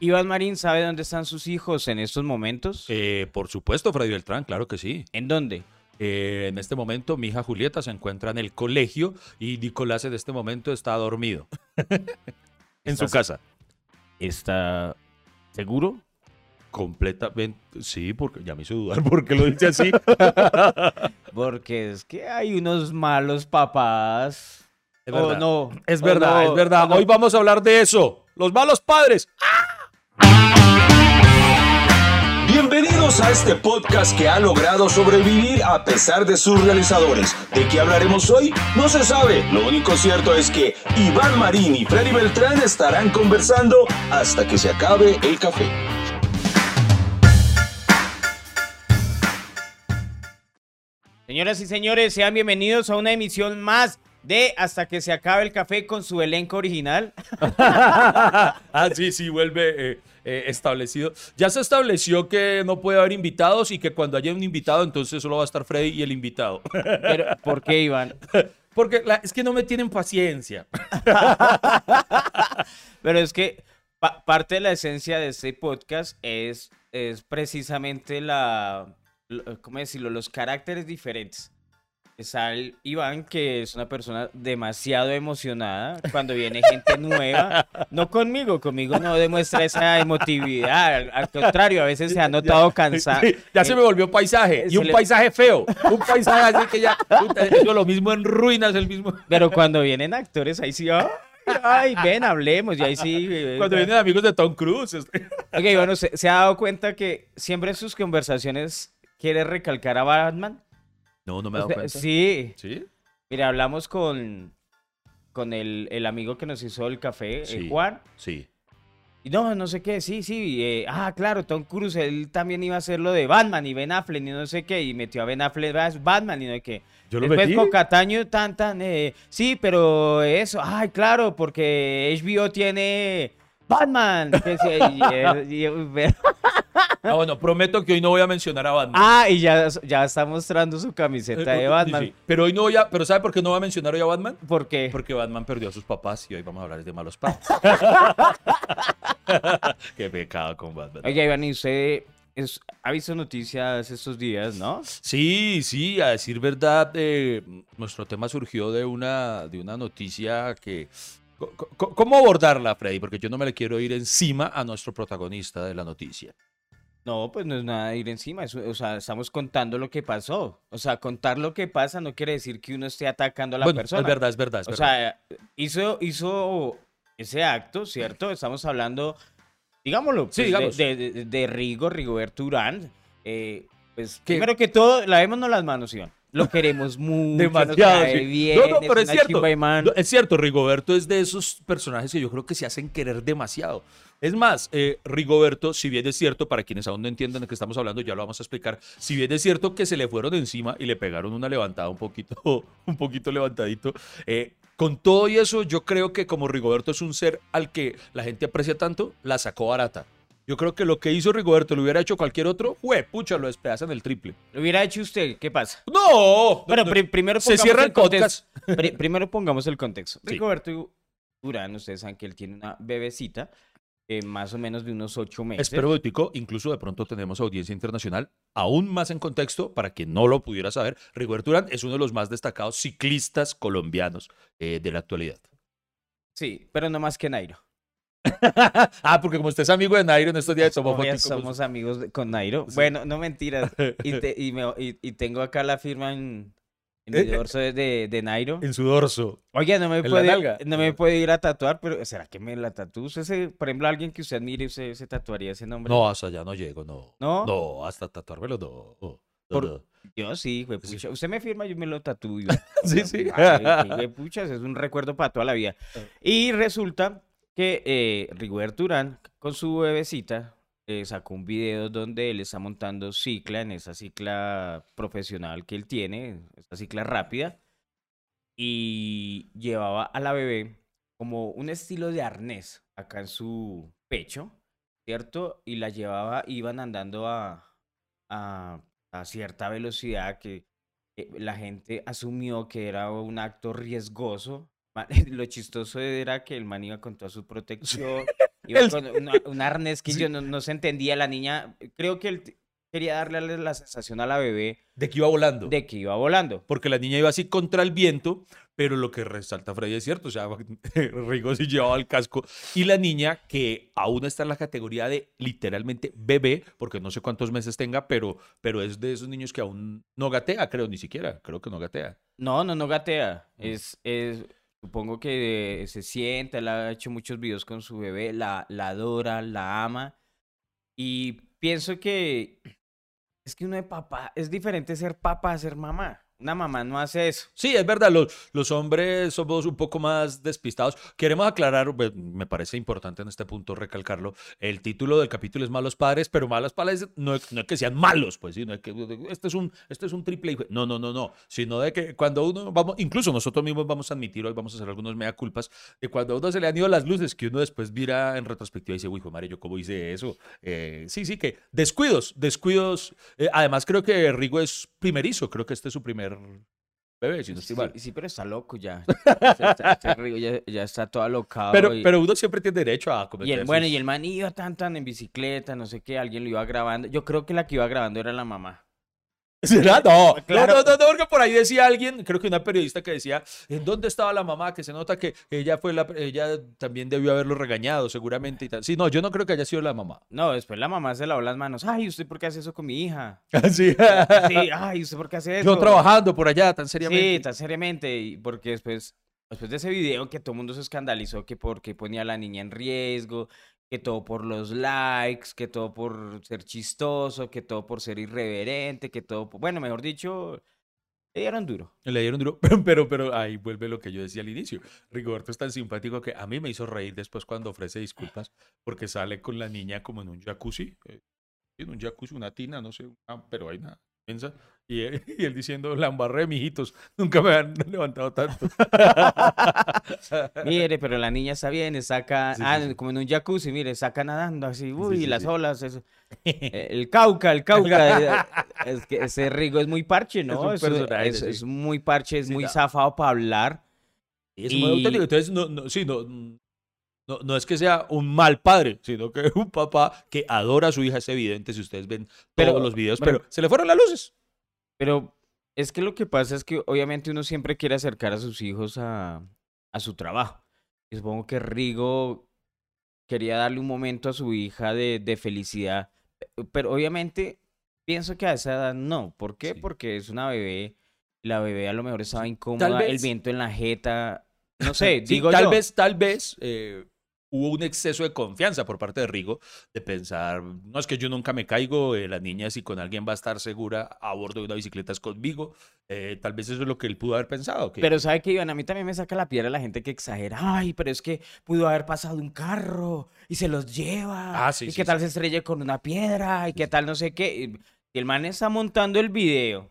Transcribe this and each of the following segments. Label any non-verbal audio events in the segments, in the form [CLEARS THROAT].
Iván Marín sabe dónde están sus hijos en estos momentos. Eh, por supuesto, Freddy Beltrán, claro que sí. ¿En dónde? Eh, en este momento mi hija Julieta se encuentra en el colegio y Nicolás en este momento está dormido [LAUGHS] en su ¿Estás- casa. ¿Está seguro? Completamente, sí, porque ya me hizo dudar porque lo dice así. [LAUGHS] Porque es que hay unos malos papás. Es ¿O verdad. no? Es ¿O verdad, no? es verdad. Hoy vamos a hablar de eso. Los malos padres. Bienvenidos a este podcast que ha logrado sobrevivir a pesar de sus realizadores. ¿De qué hablaremos hoy? No se sabe. Lo único cierto es que Iván Marín y Freddy Beltrán estarán conversando hasta que se acabe el café. Señoras y señores, sean bienvenidos a una emisión más de Hasta que se acabe el café con su elenco original. [LAUGHS] ah, sí, sí, vuelve eh, eh, establecido. Ya se estableció que no puede haber invitados y que cuando haya un invitado, entonces solo va a estar Freddy y el invitado. Pero, ¿Por qué, Iván? [LAUGHS] Porque la- es que no me tienen paciencia. [LAUGHS] Pero es que pa- parte de la esencia de este podcast es, es precisamente la, ¿cómo decirlo? Los caracteres diferentes. El Iván, que es una persona demasiado emocionada cuando viene gente nueva. No conmigo, conmigo no demuestra esa emotividad. Al, al contrario, a veces se ha notado cansado. Sí, ya se me volvió paisaje. Y un le- paisaje feo. Un paisaje así que ya. Yo lo mismo en ruinas, el mismo. Pero cuando vienen actores, ahí sí, ay, ay, ven, hablemos. Y ahí sí. eh, Cuando vienen amigos de Tom Cruise. este. Ok, bueno, ¿se, se ha dado cuenta que siempre en sus conversaciones quiere recalcar a Batman? No, no me he O dado sea, cuenta. Sí. ¿Sí? Mira, hablamos con, con el, el amigo que nos hizo el café, eh, Sí. Juan. Sí. Y no, no sé qué, sí, sí. eh, ah, claro, Tom Cruise, él también iba a hacer lo de Batman y Ben Affleck y no sé qué. Y metió a Ben Affleck Batman y no sé qué. Yo lo Después metí. con Cataño, tan, tan, eh, sí, pero eso, ay, claro, porque HBO tiene Batman. que sí, y- y- y- [LAUGHS] Ah, bueno, prometo que hoy no voy a mencionar a Batman. Ah, y ya, ya está mostrando su camiseta Eh, de sí, Batman. sí. Pero hoy no voy a. ¿Pero sabe por qué no voy a mencionar hoy a Batman? ¿Por qué? Porque Batman perdió a sus papás y hoy vamos a hablar de malos padres. [LAUGHS] Qué pecado con Batman. Oiga, Iván, y usted es- ha visto noticias estos días, ¿no? Sí, sí, a decir verdad, eh, nuestro tema surgió de una, de una noticia que... ¿Cómo abordarla, Freddy? Porque yo no me le quiero ir encima a nuestro protagonista de la noticia. No, pues no es nada de ir encima, es- o sea, estamos contando lo que pasó. O sea, contar lo que pasa no quiere decir que uno esté atacando a la bueno, persona. es verdad, es verdad, es O verdad. sea, hizo, hizo ese acto, ¿cierto? Estamos hablando, digámoslo, Sí, pues, digamos. De, de- de- Rigo, Rigoberto Urán. Eh, pues, ¿Qué? primero que todo, lavémonos las manos, Iván. Lo [LAUGHS] queremos mucho, Demasiado, sí. bien, No, no, pero es una cierto. No, Es cierto, Rigoberto es de esos personajes que yo creo que se hacen querer demasiado. Es más, eh, Rigoberto, si bien es cierto, para quienes aún no entiendan de qué estamos hablando, ya lo vamos a explicar. Si bien es cierto que se le fueron encima y le pegaron una levantada un poquito, [LAUGHS] un poquito levantadito, eh, con todo y eso, yo creo que como Rigoberto es un ser al que la gente aprecia tanto, la sacó barata. Yo creo que lo que hizo Rigoberto lo hubiera hecho cualquier otro, ¡jue, pucha, lo despedazan el triple. Lo hubiera hecho usted, ¿qué pasa? ¡No! Bueno, No, pri- primero se pongamos cierra el contexto. Pri- primero pongamos el contexto. Sí. Rigoberto Urán, ustedes saben que él tiene una bebecita, eh, más o menos de unos ocho meses. Espero, Tico, incluso de pronto tenemos audiencia internacional, aún más en contexto, para quien no lo pudiera saber, Rigoberto Urán es uno de los más destacados ciclistas colombianos eh, de la actualidad. Sí, pero no más que Nairo. [LAUGHS] ah, porque como usted es amigo de Nairo en estos días somos foticos. somos amigos de- con Nairo. Sí. Bueno, no mentiras. [LAUGHS] Y, te- y me- y- y tengo acá la firma en, en Eh, mi eh, dorso de, de- de Nairo. en su dorso. Oye, no me, puede, no me puede ir a tatuar, pero ¿será que me la tatúe? Usted se- por ejemplo, alguien que usted admire, usted se tatuaría ese nombre. No, hasta allá no llego, no. ¿No? No, hasta tatuármelo no. no, Por- no. Yo sí, güey, Sí. pucha. Usted me firma, yo me lo tatúo. [LAUGHS] Sí, sí. Güey, puchas, es un recuerdo para toda la vida. Y resulta que eh, con su bebecita, eh, sacó un video donde él está montando cicla en esa cicla profesional que él tiene, esa cicla rápida, y llevaba a la bebé como un estilo de arnés acá en su pecho, ¿cierto? Y la llevaba, iban andando a, a, a cierta velocidad que eh, la gente asumió que era un acto riesgoso. [LAUGHS] Lo chistoso era que el man iba con toda su protección, Iba El- con una- un arnés que Sí. yo no, no se entendía. La niña, creo que él quería darle la sensación a la bebé De que iba volando. de que iba volando. Porque la niña iba así contra el viento, pero lo que resalta Freddy es cierto, o sea, [LAUGHS] Rigo sí llevaba el casco. Y la niña, que aún está en la categoría de literalmente bebé, porque no sé cuántos meses tenga, pero, pero es de esos niños que aún no gatea, creo, ni siquiera, creo que no gatea. No, no, no gatea. Mm. Es, es, supongo que se sienta, él ha hecho muchos videos con su bebé, la, la adora, la ama. Y pienso que es que uno de papá, es diferente ser papá a ser mamá. Una mamá no hace eso. Sí, es verdad, los, los hombres somos un poco más despistados. Queremos aclarar, me parece importante en este punto recalcarlo, el título del capítulo es Malos Padres, pero malos padres no, no es que sean malos, pues, sino es que este es un, este es un triple. No, no, no, no, sino de que cuando uno, vamos, incluso nosotros mismos vamos a admitir, hoy vamos a hacer algunos mea culpas, de cuando a uno se le han ido las luces, que uno después mira en retrospectiva y dice, uy, madre, yo cómo hice eso. Eh, sí, sí, que descuidos, descuidos. Eh, además, creo que Rigo es primerizo, creo que este es su primer bebé, si no estoy Sí, mal. sí, pero está loco ya. [LAUGHS] Ese Rigo ya, ya está todo alocado. Pero, y- pero uno siempre tiene derecho a Y cometer el, bueno, y el man iba tan tan en bicicleta, no sé qué, alguien lo iba grabando. Yo creo que la que iba grabando era la mamá. ¿Será? No, Claro. no, no, no, porque por ahí decía alguien, creo que una periodista que decía, ¿en dónde estaba la mamá? Que se nota que ella fue la, ella también debió haberlo regañado seguramente y tal. Sí, no, yo no creo que haya sido la mamá. No, después la mamá se lavó las manos. Ay, ¿usted por qué hace eso con mi hija? [LAUGHS] Sí. Sí, ay, ¿usted por qué hace eso? Yo trabajando por allá tan seriamente. Sí, tan seriamente. y Porque después, después de ese video que todo el mundo se escandalizó que porque ponía a la niña en riesgo, que todo por los likes, que todo por ser chistoso, que todo por ser irreverente, que todo por... Bueno, mejor dicho, le dieron duro. Le dieron duro, [LAUGHS] pero, pero, ahí vuelve lo que yo decía al inicio. Rigoberto es tan simpático que a mí me hizo reír después cuando ofrece disculpas porque sale con la niña como en un jacuzzi. eh, en un jacuzzi, una tina, no sé, una- pero hay nada. Y él, [LAUGHS] y él diciendo, la embarré, mijitos. Nunca me han [LAUGHS] levantado tanto. [LAUGHS] Mire, pero la niña está bien, saca, Sí, ah, sí. como en un jacuzzi, mire, saca nadando así, uy, sí, las olas, eso. Eh, El Cauca, el Cauca, eh, es que ese Rigo es muy parche, ¿no? un Es, personaje, es- es muy parche, es muy zafado para hablar. Es muy Y- auténtico. Entonces, no, no, sí, no, no, no es que sea un mal padre, sino que es un papá que adora a su hija, es evidente si ustedes ven Pero, todos los videos, bueno. pero se le fueron las luces. Pero es que lo que pasa es que obviamente uno siempre quiere acercar a sus hijos a, a su trabajo. Y supongo que Rigo quería darle un momento a su hija de, de felicidad. pe- Pero obviamente pienso que a esa edad no. ¿Por qué? Sí. Porque es una bebé. La bebé a lo mejor estaba incómoda, el viento en la jeta. No sé, [LAUGHS] Sí, digo tal yo. vez, tal vez eh, hubo un exceso de confianza por parte de Rigo de pensar, no es que yo nunca me caigo, eh, la niña si con alguien va a estar segura a bordo de una bicicleta es conmigo. Eh, tal vez eso es lo que él pudo haber pensado. Que, Pero sabe que Iván, a mí también me saca la piedra la gente que exagera. Ay, pero es que pudo haber pasado un carro y se los lleva. Ah, sí, y sí, qué tal se estrelle con una piedra y qué tal no sé qué. Y el man está montando el video.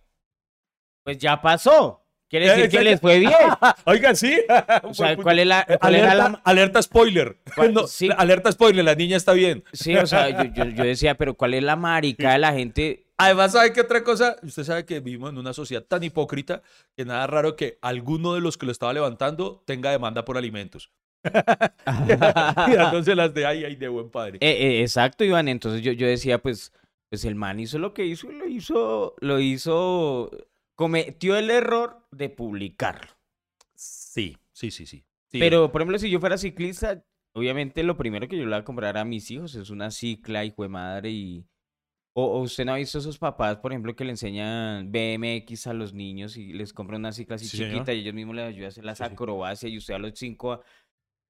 Pues ya pasó. Quiere Eh, decir que les fue bien. [LAUGHS] Oigan, sí. [LAUGHS] O sea, ¿cuál es la, cuál alerta, era la- alerta spoiler. ¿Cuál- [LAUGHS] No, sí. Alerta spoiler, la niña está bien. Sí, o sea, yo, yo, yo decía, pero ¿cuál es la marica de la gente? Además, ¿sabe qué otra cosa? Usted sabe que vivimos en una sociedad tan hipócrita que nada raro que alguno de los que lo estaba levantando tenga demanda por alimentos. y entonces las de ahí, ahí de buen padre. Eh, eh, exacto, Iván. Entonces yo, yo decía, pues, pues el man hizo lo que hizo y lo hizo, lo hizo, cometió el error de publicarlo. Sí, sí, sí, sí. Sí. Pero, por ejemplo, si yo fuera ciclista, obviamente lo primero que yo le voy a comprar a mis hijos es una cicla, hijo de madre, y... O, o usted no ha visto esos papás, por ejemplo, que le enseñan BMX a los niños y les compran una cicla así Sí, señor. chiquita y ellos mismos les ayudan a hacer las Sí, acrobacias y usted a los cinco... a-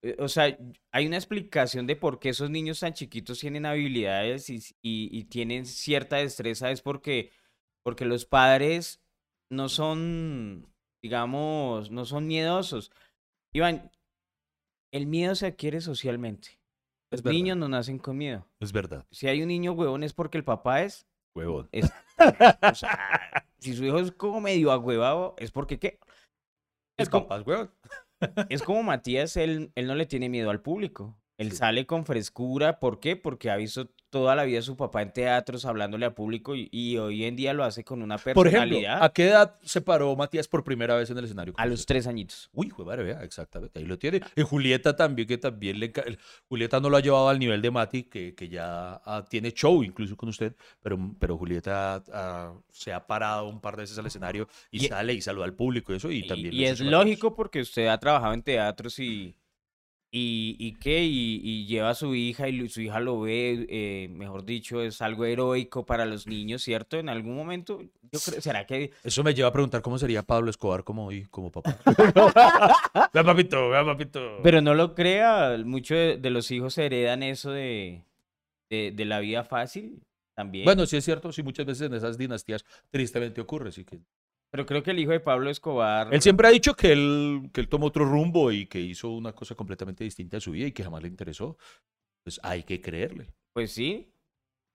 eh, O sea, hay una explicación de por qué esos niños tan chiquitos tienen habilidades y, y- y tienen cierta destreza, es porque, porque los padres no son, digamos, no son miedosos. Iván, el miedo se adquiere socialmente. Es Los verdad. niños no nacen con miedo. Es verdad, Si hay un niño huevón es porque el papá es. huevón. es- [LAUGHS] o sea, si su hijo es como medio agüevado, es porque qué. El Es como, papá es huevón. es como Matías, él, él no le tiene miedo al público. Él Sí. sale con frescura, ¿por qué? Porque ha visto toda la vida a su papá en teatros hablándole a público y, y hoy en día lo hace con una Por ejemplo, personalidad ¿a qué edad se paró Matías por primera vez en el escenario? a los tres añitos. Uy, madre, vea, exactamente, ahí lo tiene. Y Julieta también, que también le... Julieta no lo ha llevado al nivel de Mati, que, que ya ah, tiene show incluso con usted, pero, pero Julieta ah, se ha parado un par de veces al escenario y, Y- sale y saluda al público y eso, y también... y es lógico porque usted ha trabajado en teatros y, y, y qué, y, y lleva a su hija y su hija lo ve, eh, mejor dicho, es algo heroico para los niños, ¿cierto? En algún momento, yo creo, ¿será que Eso me lleva a preguntar cómo sería Pablo Escobar como, como papá. [LAUGHS] vea, papito, vea, papito. Pero no lo crea, muchos de, de los hijos heredan eso de, de, de la vida fácil también. Bueno, sí es cierto, sí, muchas veces en esas dinastías tristemente ocurre, sí que... Pero creo que el hijo de Pablo Escobar, Él siempre ha dicho que él, que él tomó otro rumbo y que hizo una cosa completamente distinta a su vida y que jamás le interesó. Pues hay que creerle. pues sí,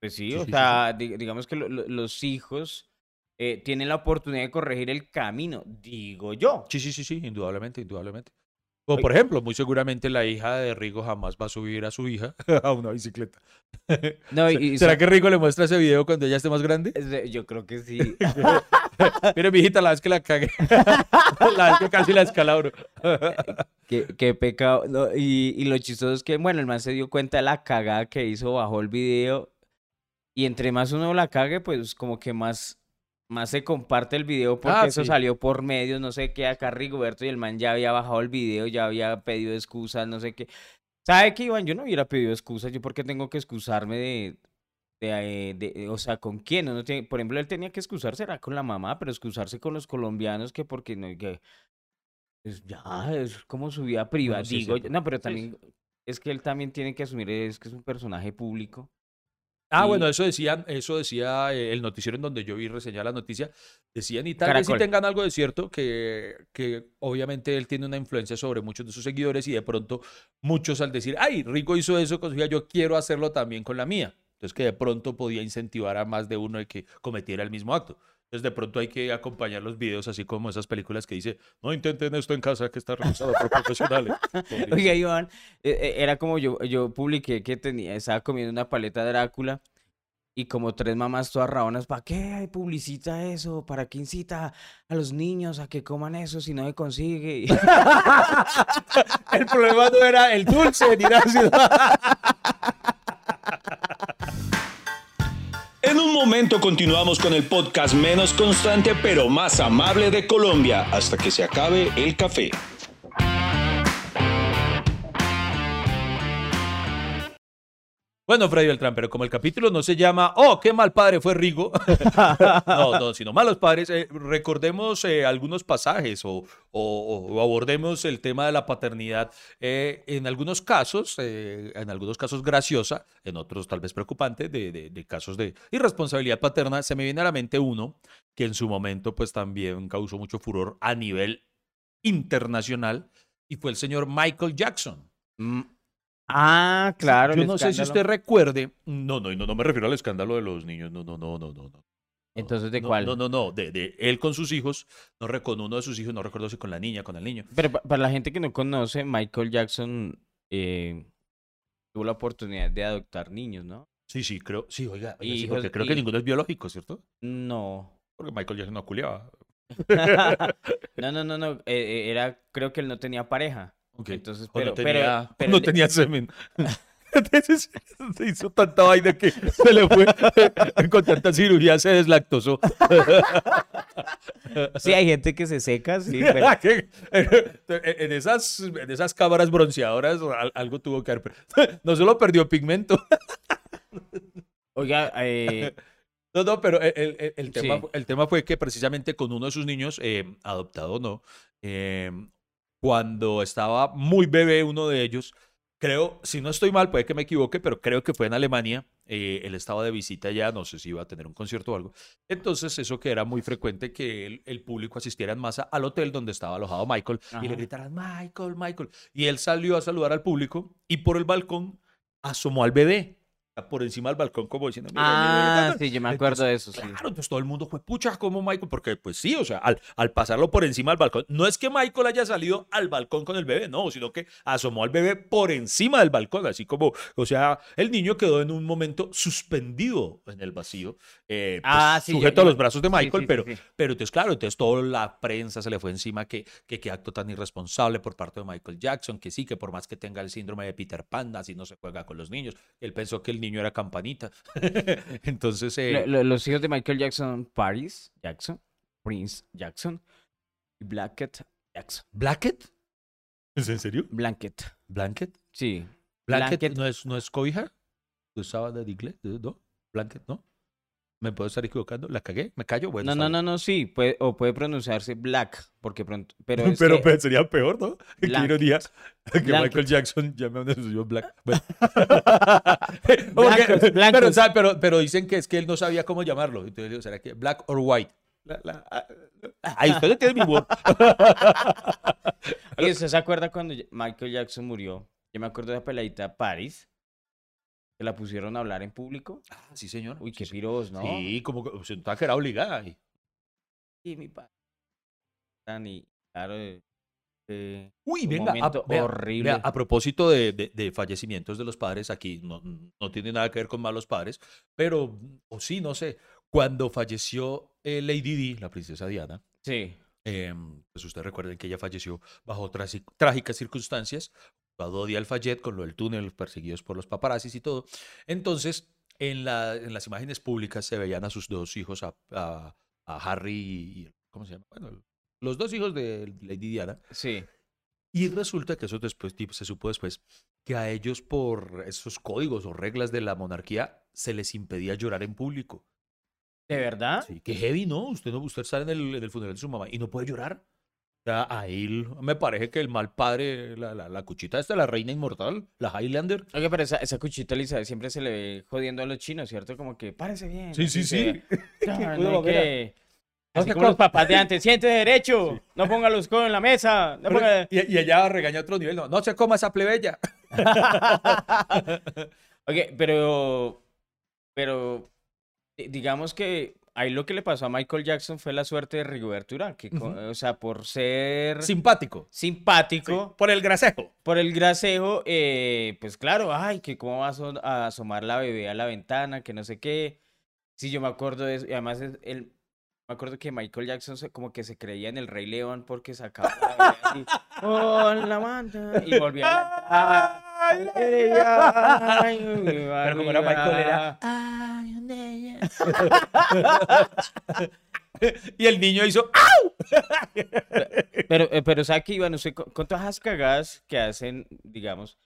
pues sí, Sí, o sí, sea, di- digamos que lo- lo- los hijos eh, tienen la oportunidad de corregir el camino, digo yo. Sí, sí, sí, sí, indudablemente, indudablemente. O Oye. por ejemplo, muy seguramente la hija de Rigo jamás va a subir a su hija [LAUGHS] a una bicicleta. No, y, [LAUGHS] ¿Será que Rigo le muestra ese video cuando ella esté más grande? Yo creo que sí. [LAUGHS] Mire, mi hijita, la vez que la cagué. la vez que casi la escalabro. Qué, qué pecado. No, y, y lo chistoso es que, bueno, el man se dio cuenta de la cagada que hizo, bajó el video. Y entre más uno la cague, pues como que más, más se comparte el video porque Ah, eso sí. salió por medios, no sé qué, acá Rigoberto y el man ya había bajado el video, ya había pedido excusas, no sé qué. ¿Sabe qué, Iván? Yo no hubiera pedido excusas, yo porque tengo que excusarme de, de, eh, de- o sea, ¿con quién? Uno tiene- por ejemplo, él tenía que excusarse, era con la mamá, pero excusarse con los colombianos, que porque no, que, pues ya, es como su vida privada, sí, digo yo. No, pero también es que él también tiene que asumir, es que es un personaje público. Ah, Y- bueno, eso decían, eso decía eh, el noticiero en donde yo vi reseñar la noticia. Decían, y tal vez sí tengan algo de cierto, que, que obviamente él tiene una influencia sobre muchos de sus seguidores y de pronto muchos al decir, ay, Rico hizo eso con su hija, yo quiero hacerlo también con la mía. Entonces que de pronto podía incentivar a más de uno de que cometiera el mismo acto. Entonces de pronto hay que acompañar los videos así como esas películas que dice, no intenten esto en casa que está realizado por profesionales. [LAUGHS] Oiga, Iván, eh, eh, era como yo, yo publiqué que tenía, estaba comiendo una paleta Drácula y como tres mamás todas rabonas, ¿para qué publicita eso? ¿Para qué incita a los niños a que coman eso si no se consigue? [LAUGHS] El problema no era el dulce ni nada. sino- [LAUGHS] En un momento continuamos con el podcast menos constante pero más amable de Colombia hasta que se acabe el café. Bueno, Freddy Beltrán, pero como el capítulo no se llama Oh, qué mal padre fue Rigo. [LAUGHS] no, no, sino malos padres, eh, recordemos eh, algunos pasajes o, o- o abordemos el tema de la paternidad. eh, en algunos casos, eh, en algunos casos graciosa, en otros tal vez preocupante, de, de- de casos de irresponsabilidad paterna. Se me viene a la mente uno que en su momento pues también causó mucho furor a nivel internacional y fue el señor Michael Jackson. Mm, ah, claro. Yo no sé si usted recuerde. No, no, no, no me refiero al escándalo de los niños. No, no, no, no, no. no. Entonces, ¿de No, cuál? No, no, no. De, de él con sus hijos. No con uno de sus hijos. No recuerdo si con la niña, con el niño. Pero pa- para la gente que no conoce, Michael Jackson eh, tuvo la oportunidad de adoptar niños, ¿no? Sí, sí, creo. Sí, oiga. oiga, sí, Hijos porque creo que ninguno es biológico, ¿cierto? No. Porque Michael Jackson no culiaba. no, no, no, no. eh, eh, era, creo que él no tenía pareja. Ok. Entonces, pero, no tenía, pero, pero no le- tenía semen. Entonces [LAUGHS] se hizo tanta vaina que se le fue. [LAUGHS] Con tanta cirugía se deslactosó. [LAUGHS] Sí, hay gente que se seca, sí, pero- en, esas, en esas cámaras bronceadoras al- algo tuvo que haber. No solo perdió pigmento. Oiga, eh, No, no, pero el, el- el- tema, Sí. el tema fue que precisamente con uno de sus niños, eh, adoptado o no, eh, cuando estaba muy bebé uno de ellos, creo, si no estoy mal, puede que me equivoque, pero creo que fue en Alemania, eh, él estaba de visita ya, no sé si iba a tener un concierto o algo. Entonces, eso que era muy frecuente que el, el público asistiera en masa al hotel donde estaba alojado Michael y le Ajá. gritaran, Michael, Michael. Y él salió a saludar al público y por el balcón asomó al bebé. Por encima del balcón como diciendo... "Mire, Ah, mire, mire". sí, yo me acuerdo de eso, sí. Claro, entonces todo el mundo fue, pucha, como Michael, porque pues sí, o sea, al, al pasarlo por encima del balcón, no es que Michael haya salido al balcón con el bebé, no, sino que asomó al bebé por encima del balcón, así como, o sea, el niño quedó en un momento suspendido en el vacío, eh, pues, Ah, sí, ya- sujeto a los brazos de Michael, sí, pero, pero entonces, claro, entonces toda la prensa se le fue encima que, que qué acto tan irresponsable por parte de Michael Jackson, que sí, que por más que tenga el síndrome de Peter Pan, así no se juega con los niños, él pensó que el niño era campanita. [LAUGHS] entonces, eh, Lo- lo- los hijos de Michael Jackson, Paris Jackson, Prince Jackson y Blackett Jackson. ¿Blackett? ¿Es en serio? Blanket, ¿Blanket? sí. ¿Blanket, Blanket. no es, no es cobija? ¿De sábana de inglés? ¿No? ¿Blanket no? ¿Me puedo estar equivocando? ¿La cagué? ¿Me callo? Bueno, No, no, no, no, sí, puede, o puede pronunciarse Black, porque pronto, pero [LAUGHS] es Pero, que- pues, sería peor, ¿no? [LAUGHS] Qué Blanket. ironía [LAUGHS] que. Michael Jackson llame a una suyo Black. Bueno. Porque- Pero, pero, pero dicen que es que él no sabía cómo llamarlo. Entonces, digo, ¿será que black or white? La- la- ah, Ahí usted tiene mi humor. Oye, ¿usted se acuerda cuando Michael Jackson murió? Yo me acuerdo de la peladita Paris, que la pusieron a hablar en público. Ah, sí, señor. Uy, qué Sí, piros, ¿no? Sí, como que se notaba que era obligada. y- Sí, mi padre. Y claro, eh, eh, Uy, venga, a, momento vea, horrible. vea, a propósito de, de- de fallecimientos de los padres, aquí no, no tiene nada que ver con malos padres, pero, o sí, no sé, cuando falleció eh, Lady Di, la princesa Diana, sí. eh, pues ustedes recuerden que ella falleció bajo trágicas circunstancias, a Dodi Al-Fayed con lo del túnel, perseguidos por los paparazzis y todo. Entonces, en, la, en las imágenes públicas se veían a sus dos hijos, a, a- a Harry y, ¿cómo se llama? Bueno, los dos hijos de Lady Diana. Sí. Y resulta que eso después, se supo después, que a ellos por esos códigos o reglas de la monarquía se les impedía llorar en público. ¿De verdad? Sí, qué heavy, ¿no? Usted no, usted está en el, en el funeral de su mamá y no puede llorar. Sea, ahí me parece que el mal padre, la, la, la cuchita esta, la reina inmortal, la Highlander. Oye, pero esa, esa cuchita Elizabeth siempre se le ve jodiendo a los chinos, ¿cierto? Como que párese bien. Sí, sí, sí. [LAUGHS] Que- Así como los papás de antes, siente derecho, no ponga los codos en la mesa, no ponga... y, y ella regaña a otro nivel, no, no se coma esa plebeya. [LAUGHS] Ok, pero, pero di- digamos que ahí lo que le pasó a Michael Jackson fue la suerte de Rigoberto Urán, que, o sea, por ser Simpático. simpático, Por el grasejo. por el grasejo, eh, pues claro, ay, que cómo va a, aso- a asomar la bebé a la ventana, que no sé qué. Sí, yo me acuerdo de eso, y además me acuerdo que Michael Jackson se- como que se creía en el Rey León porque sacaba la así, con la manta, y volvía a cantar. [LAUGHS] Pero como era Michael, era, y el niño hizo, ¡ah! Pero, eh, pero ¿sabe qué, Iván? Usted con, con todas las cagadas que hacen, digamos,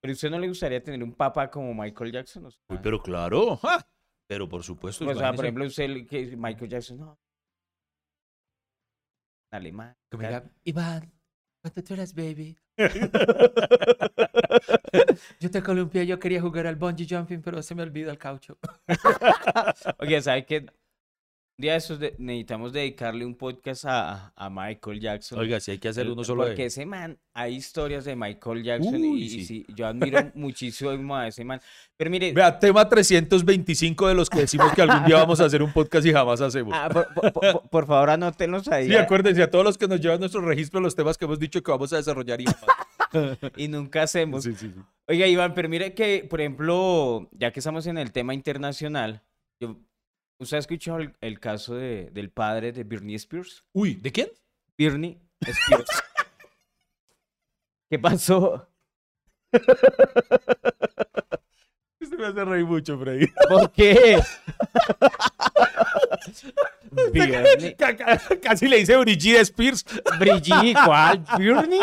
¿pero usted no le gustaría tener un papá como Michael Jackson? O sea, Uy, pero claro, ¡ja! pero por supuesto. o sea, por ejemplo, usted, que Michael Jackson, no. Alemán. Iván, cuando tú eras baby. [LAUGHS] yo te columpié, yo quería jugar al bungee jumping, pero se me olvida el caucho. [LAUGHS] Oye, ¿sabe qué? Un día de estos de- necesitamos dedicarle un podcast a, a Michael Jackson. Oiga, si hay que hacer uno solo Porque de... ese man, hay historias de Michael Jackson y- Uy, y, sí. sí, yo admiro [LAUGHS] muchísimo a ese man. Pero mire, Vea, tema 325 de los que decimos que algún día vamos a hacer un podcast y jamás hacemos. ah, por, por- por- por favor anótenos ahí. Sí, ah, acuérdense a todos los que nos llevan nuestro registro los temas que hemos dicho que vamos a desarrollar y jamás. [LAUGHS] y nunca hacemos. Sí, sí, sí. Oiga, Iván, pero mire que, por ejemplo, ya que estamos en el tema internacional, yo- ¿usted ha escuchado el, el caso de- del padre de Britney Spears? Uy, ¿de quién? Britney Spears. ¿Qué pasó? Esto me hace reír mucho, Freddy. ¿Por qué? Britney. Casi le dice Brigitte Spears. Brigitte, ¿cuál? ¿Britney?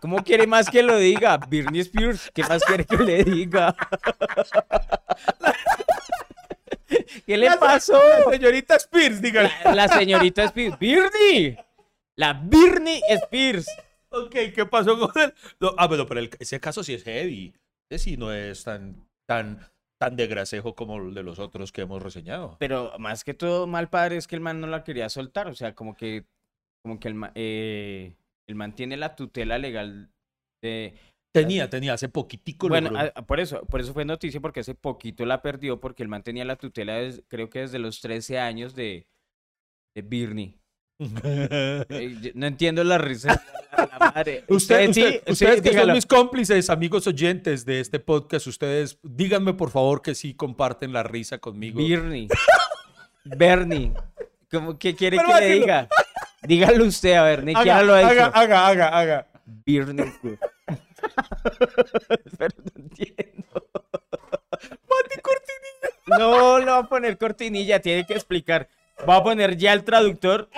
¿Cómo quiere más que lo diga? Britney Spears, ¿qué más quiere que le diga? [LAUGHS] ¿Qué le pasó? Señorita Spears, dígale. La, la señorita Spears. ¡Britney! La Britney Spears. Ok, ¿qué pasó con él? No, ah, bueno, pero el- ese caso sí es heavy. Ese sí no es tan, tan, tan de grasejo como el de los otros que hemos reseñado. Pero más que todo, mal padre es que el man no la quería soltar. O sea, como que, como que el, eh, el man tiene la tutela legal de, Tenía, tenía, hace poquitico. Bueno, a- por eso, por eso fue noticia, porque hace poquito la perdió, porque el man tenía la tutela, des- creo que desde los 13 años de, de Birney. [LAUGHS] Eh, no entiendo la risa. de la madre. [LAUGHS] Usted, sí, usted- usted ustedes que son mis cómplices, amigos oyentes de este podcast, ustedes díganme por favor que sí comparten la risa conmigo. Birney. [LAUGHS] Bernie. ¿Cómo, ¿Qué quiere Pero que le diga? Dígalo usted, a ver, ni haga, lo ha haga, haga, haga, haga. Birney. [LAUGHS] Pero no entiendo. [LAUGHS] No, no va a poner cortinilla, tiene que explicar. Va a poner ya el traductor.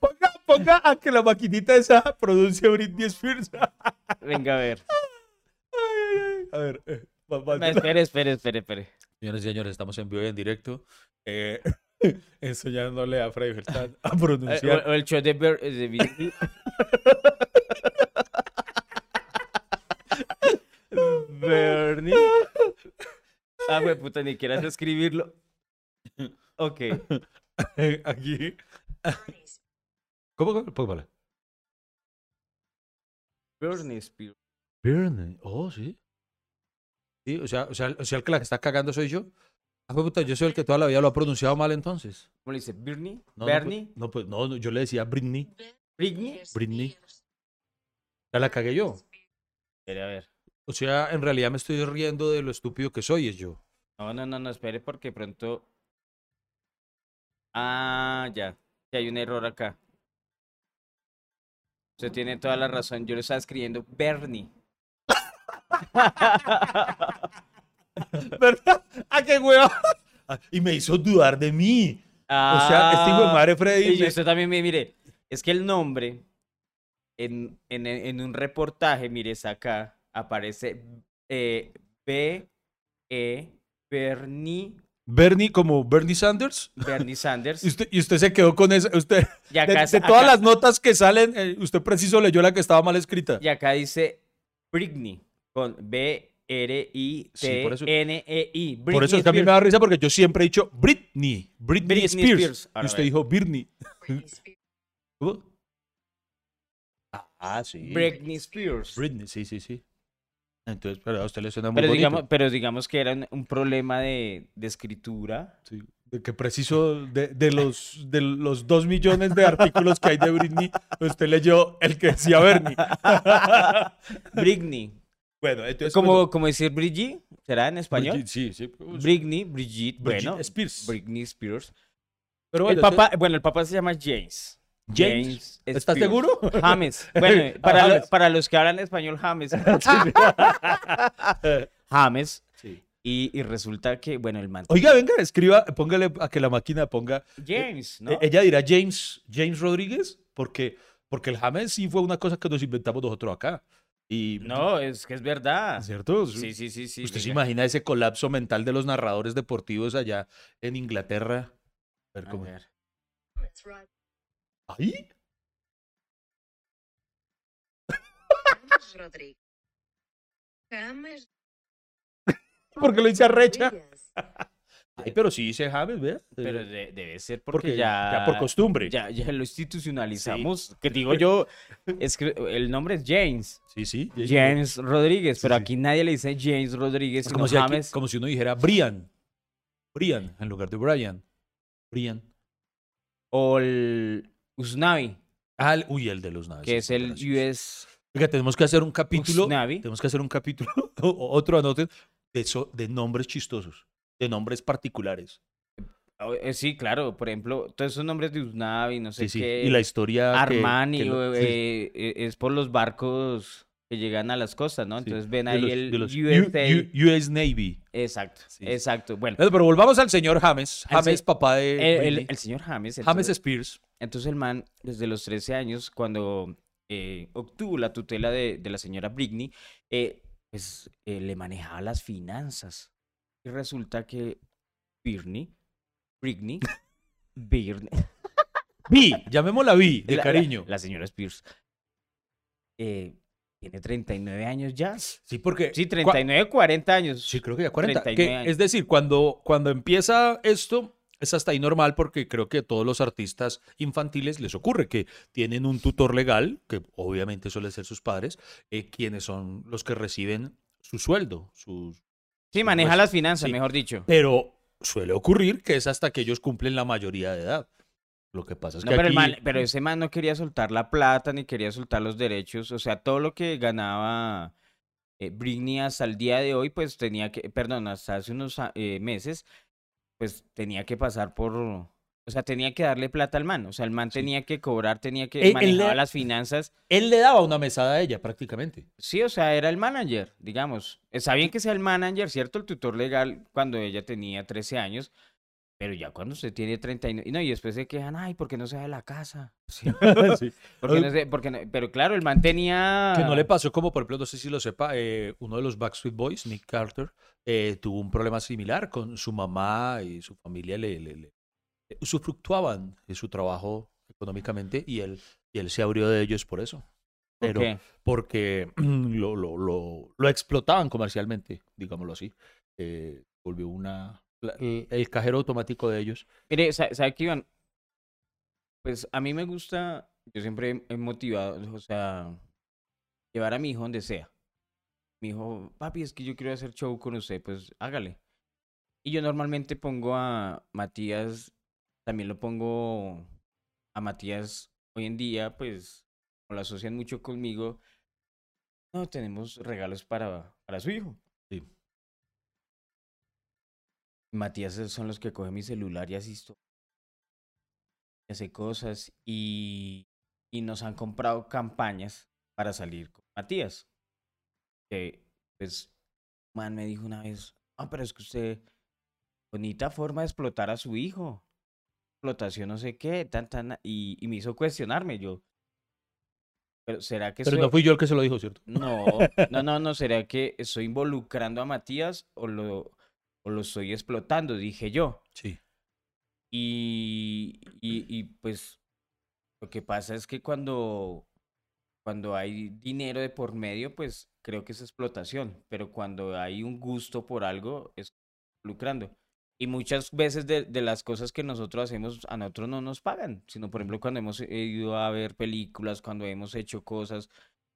Ponga, ponga a que la maquinita esa pronuncie Britney Spears. [LAUGHS] Venga, a ver. a ver, eh, No, espere, espere, espere, espere. Señores y señores, estamos en vivo y en directo. Eh, enseñándole a Freddy a Eh, pronunciar. O, o el show de, Ber- de Bernie. Ah, güey, puta, ni quieras escribirlo. Ok. [LAUGHS] Aquí. ¿Cómo? cómo? Pues vale. Bernie Spears. Britney. Oh, sí. Sí, o sea, o sea, o sea, el que la que está cagando soy yo. Ah, pues, puta, yo soy el que toda la vida lo ha pronunciado mal entonces. ¿Cómo le dice? ¿Bernie? No, no, ¿Bernie? pues- No, pues, no, no, yo le decía Britney. ¿Britney? Britney. Ya la cagué yo. Espere, a ver. O sea, en realidad me estoy riendo de lo estúpido que soy, es yo. No, no, no, no, espere porque pronto. Ah, ya. Hay un error acá. Usted tiene toda la razón. Yo le estaba escribiendo Bernie. [LAUGHS] ¿Verdad? ¡Ah, qué huevo! Y me hizo dudar de mí. O sea, este hijo de madre Freddy. Ah, Y me- usted también me mire. Es que el nombre en, en, en un reportaje, mires acá, aparece eh, B. E. Bernie. Bernie como Bernie Sanders. Bernie Sanders. [LAUGHS] Y usted, y usted se quedó con esa. Usted, Y de, acá, de todas acá- las notas que salen, eh, usted preciso leyó la que estaba mal escrita. Y acá dice Britney con B R I Sí, por eso- T N E I. Por eso es que a mí me da risa porque yo siempre he dicho Britney. Britney, Britney Spears. Spears. Y usted dijo Britney. [LAUGHS] ¿Cómo? Ah, sí. Britney Spears. Britney, sí, sí, sí. Entonces, pero a usted le suena muy Pero bonito. digamos, pero digamos que era un- un problema de, de escritura. Sí, de que preciso de, de los, de los dos millones de artículos que hay de Britney, usted leyó el que decía Bernie. [LAUGHS] Britney. Bueno, entonces... Como, como decir Brigitte, ¿será en español? Brigitte, sí, sí. pues, Britney, Brigitte, Brigitte bueno. Spears. Britney Spears. Pero el bueno, papá, bueno, el papá se llama James. James. ¿Estás Spears. seguro? James. Bueno, Ah, [LAUGHS] para, lo- James. para los que hablan español, James. [LAUGHS] James. Sí. Y, y resulta que, bueno, el man. Oiga, venga, escriba, póngale a que la máquina ponga. James, ¿no? Eh, Ella dirá James, James Rodríguez, porque, porque el James sí fue una cosa que nos inventamos nosotros acá. Y, No, es que es verdad. ¿Cierto? Sí, sí, sí, sí. ¿Usted se imagina ese colapso mental de los narradores deportivos allá en Inglaterra? A ver A cómo- ver. ¿Ahí? James Rodríguez. James [LAUGHS] Porque lo hice arrecha. Ay, pero sí dice James, ¿vea? Pero de- debe ser porque, porque ya, ya por costumbre. Ya, ya lo institucionalizamos. Que digo yo, es que el nombre es James. Sí, sí. James Rodríguez, Sí, pero sí. aquí nadie le dice James Rodríguez, sino como si, aquí- James. como si uno dijera Brian. Brian, en lugar de Brian. Brian. O el Usnavi, Ah, el- uy, el de los naves. que es el US. Oiga, tenemos que hacer un capítulo. Usnavi. Tenemos que hacer un capítulo, [LAUGHS] o- otro anoten, de, eso, de nombres chistosos, de nombres particulares. Eh, Sí, claro, por ejemplo, todos esos nombres de Usnavi, no sé Sí, sí. qué. Y la historia. que- Armani, que lo- o, sí, eh, eh, es por los barcos que llegan a las costas, ¿no? sí, Entonces ven de ahí los- el de los U- USA. U- US Navy. Exacto, Sí. exacto. Bueno, Pero pero volvamos al señor James. Al James, se- papá de. el, el- Britney. el señor James. James Spears. Entonces el man, desde los 13 años, cuando eh, obtuvo la tutela de, de la señora Britney, eh, pues eh, le manejaba las finanzas. Y resulta que Britney, Britney, [LAUGHS] Britney, [LAUGHS] Vi, llamémosla Vi, de la- la- cariño. La, señora Spears, eh, tiene 39 años ya. sí, porque. Sí, cua- 39, 40 años. Sí, creo que ya 40. 39 que- años. es decir, cuando, cuando empieza esto, es hasta ahí normal porque creo que a todos los artistas infantiles les ocurre que tienen un tutor legal, que obviamente suele ser sus padres, eh, quienes son los que reciben su sueldo, sus... Sí, maneja pues, las finanzas, sí. mejor dicho. Pero suele ocurrir que es hasta que ellos cumplen la mayoría de edad. Lo que pasa es No, que pero, aquí- man- pero ese man no quería soltar la plata ni quería soltar los derechos. O sea, todo lo que ganaba eh, Britney hasta el día de hoy, pues tenía que, perdón, hasta hace unos a- eh, meses, pues tenía que pasar por, o sea, tenía que darle plata al man. O sea, el man Sí. tenía que cobrar, tenía que Él- él manejar le- las finanzas. él le daba una mesada a ella prácticamente. Sí, o sea, era el manager, digamos. Está bien que sea el manager, ¿cierto? El tutor legal cuando ella tenía 13 años. Pero ya cuando usted tiene 39, y no, y después se quejan, ay, ¿por qué no se va de la casa? [LAUGHS] Sí. Porque no [LAUGHS] sé, porque no- pero claro, el man tenía... Que no le pasó como, por ejemplo, no sé si lo sepa, eh, uno de los Backstreet Boys, Nick Carter, eh, tuvo un problema similar con su mamá y su familia le, le, le- eh, usufructuaban de su trabajo económicamente y él, y él se abrió de ellos por eso. ¿Por Pero qué? porque [CLEARS THROAT] lo, lo, lo, lo explotaban comercialmente, digámoslo así. Eh, volvió una el, cajero automático de ellos. Mire, sa- ¿sabe qué, Iván? Pues a mí me gusta, yo siempre he- motivado, o sea, llevar a mi hijo donde sea. Mi hijo, papi, es que yo quiero hacer show con usted, pues hágale. Y yo normalmente pongo a Matías, también lo pongo a Matías hoy en día, pues, lo asocian mucho conmigo, no tenemos regalos para, para su hijo. Sí. Matías son los que cogen mi celular y asisto. Y hace cosas y, y nos han comprado campañas para salir con Matías. Que, pues, man me dijo una vez, ah, pero es que usted, bonita forma de explotar a su hijo. Explotación no sé qué, tan, tan, y, y me hizo cuestionarme yo. Pero ¿será que Pero soy- no fui yo el que se lo dijo, ¿cierto? no, no, no, no, ¿será que estoy involucrando a Matías o lo, o lo estoy explotando? Dije yo. Sí. Y, y, y pues lo que pasa es que cuando, cuando hay dinero de por medio, pues creo que es explotación, pero cuando hay un gusto por algo, es lucrando. Y muchas veces de, de las cosas que nosotros hacemos, a nosotros no nos pagan, sino por ejemplo cuando hemos ido a ver películas, cuando hemos hecho cosas,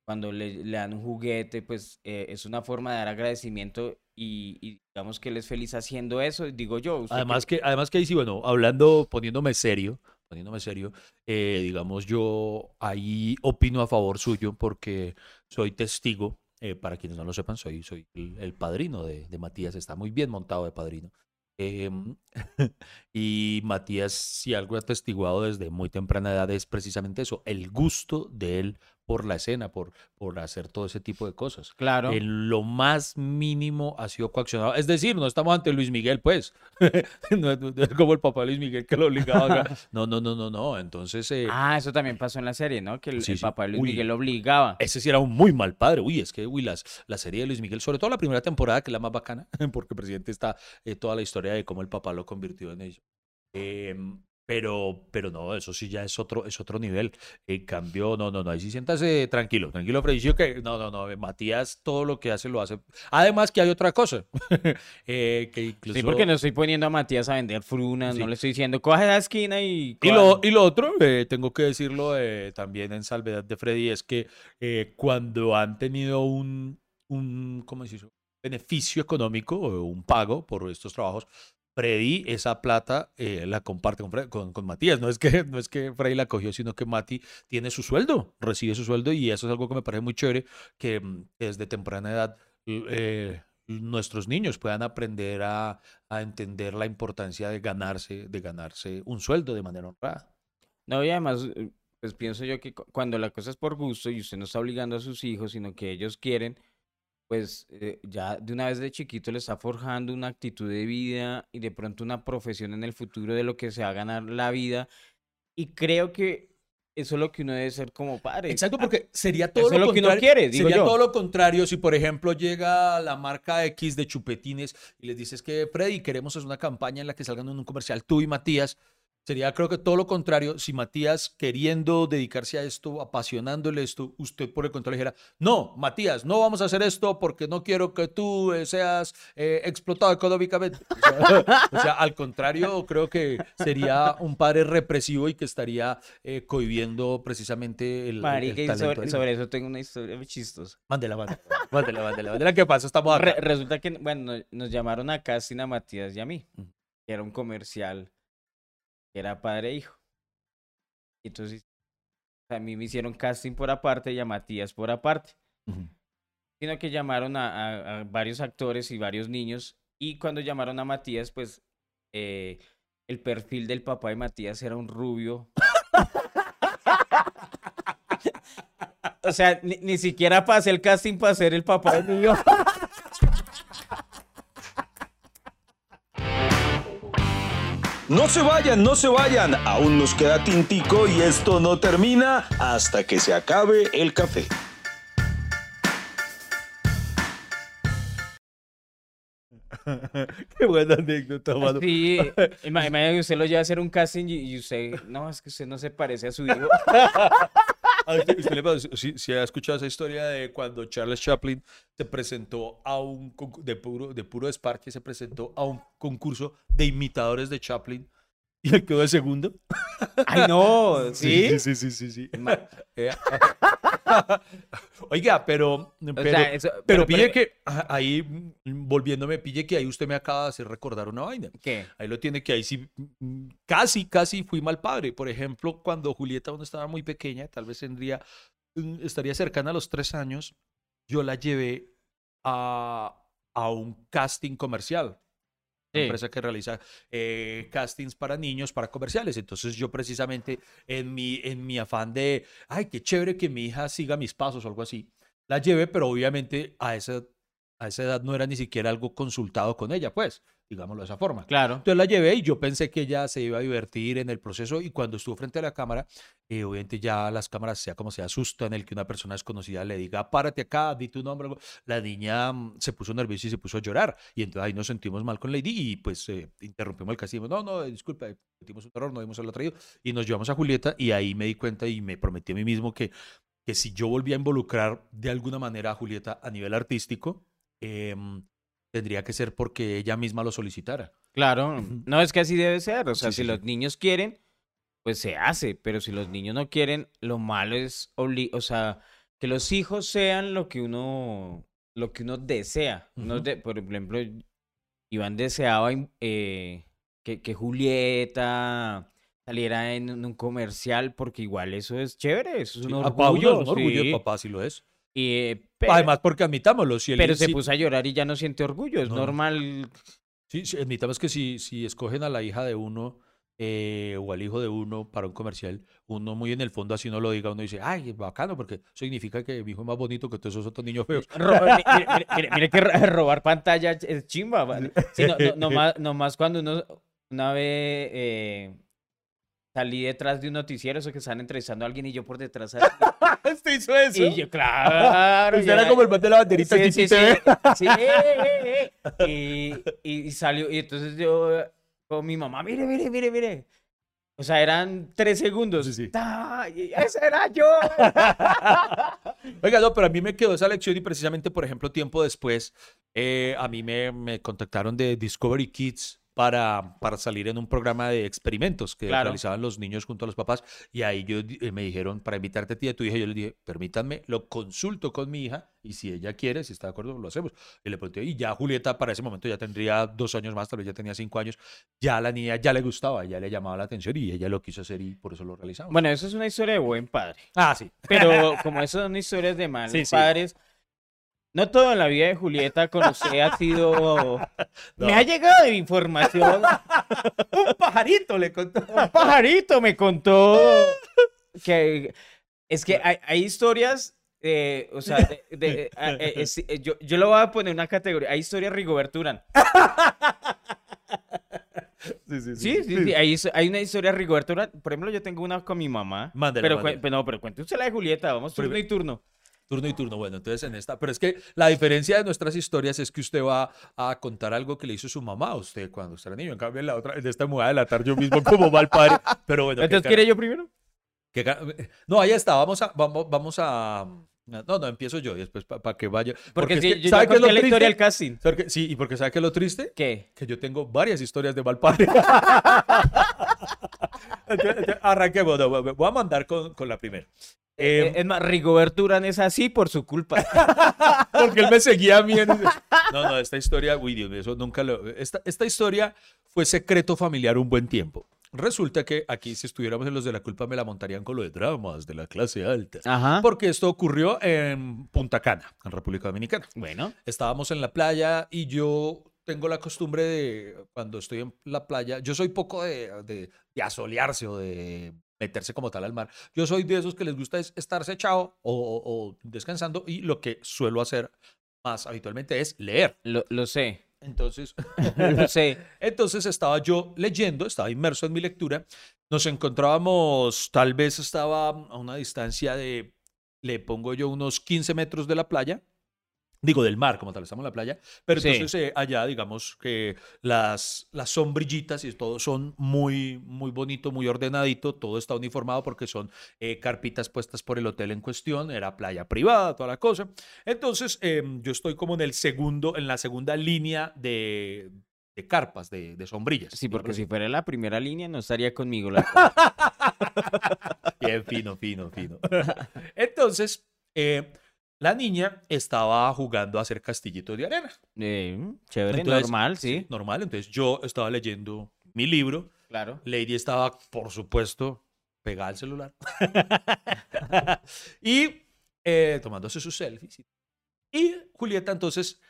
cuando le, le dan un juguete, pues eh, es una forma de dar agradecimiento y, y digamos que él es feliz haciendo eso, digo yo. ¿usted qué- Además que, además que ahí sí, bueno, hablando, poniéndome serio, poniéndome serio, eh, digamos, yo ahí opino a favor suyo porque soy testigo, eh, para quienes no lo sepan, soy, soy el, el padrino de, de Matías, está muy bien montado de padrino. Em, [LAUGHS] y Matías, si algo ha atestiguado desde muy temprana edad, es precisamente eso, el gusto de él por la escena, por, por hacer todo ese tipo de cosas Claro. en lo más mínimo ha sido coaccionado. Es decir, no estamos ante Luis Miguel, pues. [LAUGHS] no, es- no como el papá de Luis Miguel que lo obligaba. a [LAUGHS] No, no, no, no, no. Entonces, eh, Ah, eso también pasó en la serie, ¿no? Que el, Sí, el sí. papá de Luis Uy. Miguel lo obligaba. ese sí era un muy mal padre. Uy, es que, uy, las, la serie de Luis Miguel, sobre todo la primera temporada, que es la más bacana, [LAUGHS] porque presidente está eh, toda la historia de cómo el papá lo convirtió en ello. Em, pero, pero no, eso sí ya es otro, es otro nivel. En cambio, no, no, no, ahí sí siéntase tranquilo, tranquilo, Freddy. Que no, no, no, Matías todo lo que hace lo hace. Además que hay otra cosa, [LAUGHS] eh, que incluso... Sí, porque no estoy poniendo a Matías a vender frunas, no Sí. le estoy diciendo, coge la esquina y... Y coja". lo, y lo otro, eh, tengo que decirlo eh, también en salvedad de Freddy, es que eh, cuando han tenido un, un ¿cómo se dice? beneficio económico un pago por estos trabajos, Freddy esa plata eh, la comparte con, con, Matías. No es, que, no es que Freddy la cogió, sino que Mati tiene su sueldo, recibe su sueldo y eso es algo que me parece muy chévere, que mm, desde temprana edad eh, nuestros niños puedan aprender a, a entender la importancia de ganarse, de ganarse un sueldo de manera honrada. No, y además, eh, pues pienso yo que cu- cuando la cosa es por gusto y usted no está obligando a sus hijos, sino que ellos quieren, pues eh, ya de una vez de chiquito le está forjando una actitud de vida y de pronto una profesión en el futuro de lo que se va a ganar la vida. Y creo que eso es lo que uno debe ser como padre. Exacto, porque sería todo Eso lo lo que uno contrario. quiere, digo sería yo. todo lo contrario si, por ejemplo, llega la marca X de chupetines y les dices que, Freddy, queremos hacer una campaña en la que salgan en un comercial tú y Matías. Sería, creo que todo lo contrario, si Matías queriendo dedicarse a esto, apasionándole esto, usted por el contrario dijera, no, Matías, no vamos a hacer esto porque no quiero que tú eh, seas eh, explotado económicamente. O sea, [LAUGHS] o sea, al contrario, creo que sería un padre represivo y que estaría eh, cohibiendo precisamente el, Marica, talento sobre, eso tengo una historia muy chistosa. Mándela, mándela, mándela, mándela, mándela. ¿Qué pasa? Estamos acá. Re- resulta que, bueno, nos llamaron a casting a Matías y a mí. Que era un comercial que era padre e hijo. Y entonces, a mí me hicieron casting por aparte y a Matías por aparte. Sino que llamaron a, a- a varios actores y varios niños. Y cuando llamaron a Matías, pues eh, el perfil del papá de Matías era un rubio. [LAUGHS] o sea, ni, ni siquiera pasé el casting para ser el papá de mi hijo. [LAUGHS] No se vayan, no se vayan. Aún nos queda tintico y esto no termina hasta que se acabe el café. [LAUGHS] Qué buena anécdota, mano. Sí, ima- imagínate que usted lo lleva a hacer un casting y, y usted, no, es que usted no se parece a su hijo. [LAUGHS] Si, si ha escuchado esa historia de cuando Charles Chaplin se presentó a un de puro de puro desparche se presentó a un concurso de imitadores de Chaplin y él quedó de segundo. Ay, no, [LAUGHS] ¿sí? sí, sí, sí, sí. Eh, [LAUGHS] Oiga, pero O pero, sea, eso- pero pero- pille pero- que ah, ahí mm, volviéndome pille que ahí usted me acaba de hacer recordar una vaina. ¿Qué? Ahí lo tiene que ahí sí, mm, casi, casi fui mal padre. Por ejemplo, cuando Julieta aún estaba muy pequeña, tal vez tendría, mm, estaría cercana a los tres años, yo la llevé a, a un casting comercial. Sí. empresa que realiza eh, castings para niños, para comerciales. Entonces yo precisamente en mi, en mi afán de, ay, qué chévere que mi hija siga mis pasos o algo así, la llevé, pero obviamente a esa, a esa edad no era ni siquiera algo consultado con ella, pues, digámoslo de esa forma. Claro. Entonces la llevé y yo pensé que ella se iba a divertir en el proceso y cuando estuvo frente a la cámara, eh, obviamente ya las cámaras, sea como sea, asustan el que una persona desconocida le diga, párate acá, di tu nombre. algo". La niña mm, se puso nerviosa y se puso a llorar y entonces ahí nos sentimos mal con Lady y pues eh, interrumpimos el casting. No, no, disculpa, cometimos un error, no dimos el traído y nos llevamos a Julieta y ahí me di cuenta y me prometí a mí mismo que, que si yo volvía a involucrar de alguna manera a Julieta a nivel artístico, em, tendría que ser porque ella misma lo solicitara. Claro. No, es que así debe ser. O sea, Sí, si sí, los sí. niños quieren, pues se hace. Pero si los niños no quieren, lo malo es, obli- o sea, que los hijos sean lo que uno, lo que uno desea. Uno Ujú. de- por ejemplo, Iván deseaba eh, que, que Julieta saliera en un comercial, porque igual eso es chévere, eso es un orgullo. un orgullo de papá, sí lo es. Eh, pero, Además, porque admitámoslo, si pero se puso a llorar y ya no siente orgullo. Es No, no. normal. sí, sí, admitamos que si, si escogen a la hija de uno eh, o al hijo de uno para un comercial, uno muy en el fondo así no lo diga, uno dice, ay, bacano, porque significa que mi hijo es más bonito que todos esos otros niños feos. Mire, que ro- robar pantalla es chimba. Sí, no, no, [LAUGHS] nomás, nomás cuando uno una vez eh, salí detrás de un noticiero, eso que están entrevistando a alguien y yo por detrás. [LAUGHS] ¿Usted hizo eso? y yo, claro. Usted ya- era como el man de la banderita Sí, sí, sí, sí. [LAUGHS] Y, y- y salió, y entonces yo con mi mamá, mire, mire, mire, mire. O sea, eran tres segundos. Sí, sí. ¡Ese era yo! [LAUGHS] Oiga, no, pero a mí me quedó esa lección y precisamente, por ejemplo, tiempo después, eh, a mí me, me contactaron de Discovery Kids para, para salir en un programa de experimentos que Claro. realizaban los niños junto a los papás y ahí yo, eh, me dijeron, para invitarte a ti y a tu hija, yo les dije, permítanme, lo consulto con mi hija y si ella quiere, si está de acuerdo, lo hacemos. Y le pregunté, y ya Julieta para ese momento ya tendría dos años más, tal vez ya tenía cinco años, ya a la niña ya le gustaba, ya le llamaba la atención y ella lo quiso hacer y por eso lo realizamos. Bueno, eso es una historia de buen padre. ah, sí. Pero como eso son historias de malos Sí, sí. No todo en la vida de Julieta con usted ha sido... [LAUGHS] No. Me ha llegado de información. [LAUGHS] Un pajarito le contó. Un pajarito me contó que... Es que hay, hay historias... eh, o sea, de- de- a- eh, eh, yo, yo lo voy a poner en una categoría. Hay historias Rigoberto Urán. [LAUGHS] Sí, sí, Sí, sí, sí. Hay, hay una historia Rigoberto Urán. Por ejemplo, yo tengo una con mi mamá. Mándela, pero, mándela. cuen- pero no, pero cuente usted la de Julieta. Vamos turno y turno. Turno y turno. Bueno, entonces en esta. Pero es que la diferencia de nuestras historias es que usted va a contar algo que le hizo su mamá a usted cuando usted era niño. En cambio, en la otra, en esta me voy a delatar yo mismo como mal padre. Pero bueno. Entonces, ¿quiere yo primero? No, ahí está. Vamos a. Vamos, vamos a. No, no, empiezo yo y después para que vaya. Porque, es si que, yo ¿sabe qué es lo la historia del triste? casting. ¿Sabe qué? Sí, y porque ¿sabe qué es lo triste? ¿Qué? que yo tengo varias historias de mal padre. [LAUGHS] Arranquemos, no, voy a mandar con, con la primera. Eh, Eh, es más, Rigoberto Urán es así por su culpa. [LAUGHS] porque él me seguía a mí. en- No, no, esta historia, uy, Dios mío, eso nunca lo... Esta, esta historia fue secreto familiar un buen tiempo. Resulta que aquí, si estuviéramos en los de la culpa, me la montarían con lo de dramas de la clase alta. Ajá. Porque esto ocurrió en Punta Cana, en República Dominicana. Bueno. Estábamos en la playa y yo tengo la costumbre de, cuando estoy en la playa, yo soy poco de, de, de asolearse o de meterse como tal al mar. Yo soy de esos que les gusta es estarse echado o, o- o descansando y lo que suelo hacer más habitualmente es leer. Lo, lo sé. Entonces, [LAUGHS] Lo sé. [LAUGHS] entonces estaba yo leyendo, estaba inmerso en mi lectura. Nos encontrábamos, tal vez estaba a una distancia de, le pongo yo unos 15 metros de la playa. Digo, del mar, como tal, estamos en la playa. Pero Sí. entonces eh, allá, digamos que las, las sombrillitas y todo son muy, muy bonito, muy ordenadito. Todo está uniformado porque son eh, carpitas puestas por el hotel en cuestión. Era playa privada, toda la cosa. Entonces, em, yo estoy como en el segundo, en la segunda línea de, de carpas, de, de sombrillas. Sí, porque si fuera la primera línea no estaría conmigo. La... [LAUGHS] Bien, fino, fino, fino. Entonces, eh, la niña estaba jugando a hacer castillitos de arena. Eh, chévere, Entonces, normal, sí. Normal. Entonces, yo estaba leyendo mi libro. Claro. Lady estaba, por supuesto, pegada al celular. [LAUGHS] y eh, tomándose sus selfies. Y Julieta, entonces,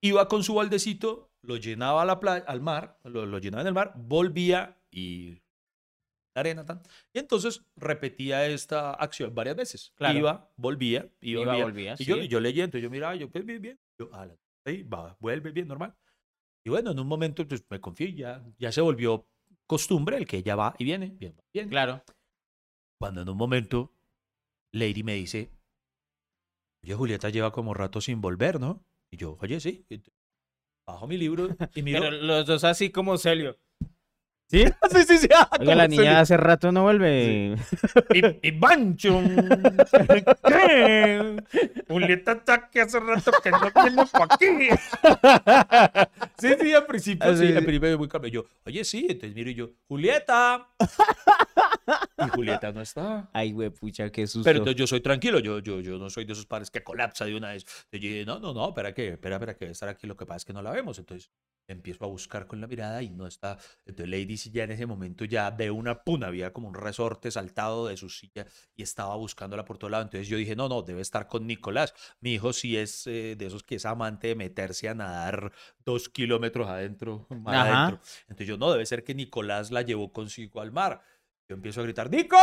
iba con su baldecito, lo llenaba a la playa, al mar, lo, lo llenaba en el mar, volvía y la arena tan. Y entonces repetía esta acción varias veces. Claro. Iba, volvía, iba, Iba, volvía. volvía, y yo, sí. yo leyendo, entonces yo miraba, yo, pues bien, bien. Yo, ah, la- ahí va, vuelve bien, normal. Y bueno, en un momento, pues me confié, ya, ya se volvió costumbre el que ella va y viene, bien, bien. Claro. Cuando en un momento, Lady me dice, oye, Julieta lleva como rato sin volver, ¿no? Y yo, oye, sí. Bajo mi libro y [LAUGHS] miro. Pero los dos así como Celio. ¿Sí? [LAUGHS] sí, sí, sí. ah, Oiga, la niña hace rato no vuelve. [LAUGHS] Y, y Bancho. Julieta está que hace rato que no viene por aquí. [LAUGHS] sí, sí, al principio, Ah, sí, sí, al sí. principio muy. Yo, oye, sí, entonces miro y yo, Julieta. y Julieta no está. Ay, güey, pucha, qué susto. Pero entonces yo soy tranquilo, yo, yo, yo no soy de esos padres que colapsa de una vez. Yo dije, no, no, no, espera que, espera, espera que estar aquí, lo que pasa es que no la vemos. Entonces empiezo a buscar con la mirada y no está. Entonces Lady sí ya en ese momento ya de una puna, había como un resorte saltado de su silla y estaba buscándola por todo lado. Entonces yo dije, no, no, debe estar con Nicolás. Mi hijo sí es eh, de esos que es amante de meterse a nadar dos kilómetros adentro, [LAUGHS] Ajá. adentro. Entonces yo, no, debe ser que Nicolás la llevó consigo al mar. Yo empiezo a gritar, ¡Nico!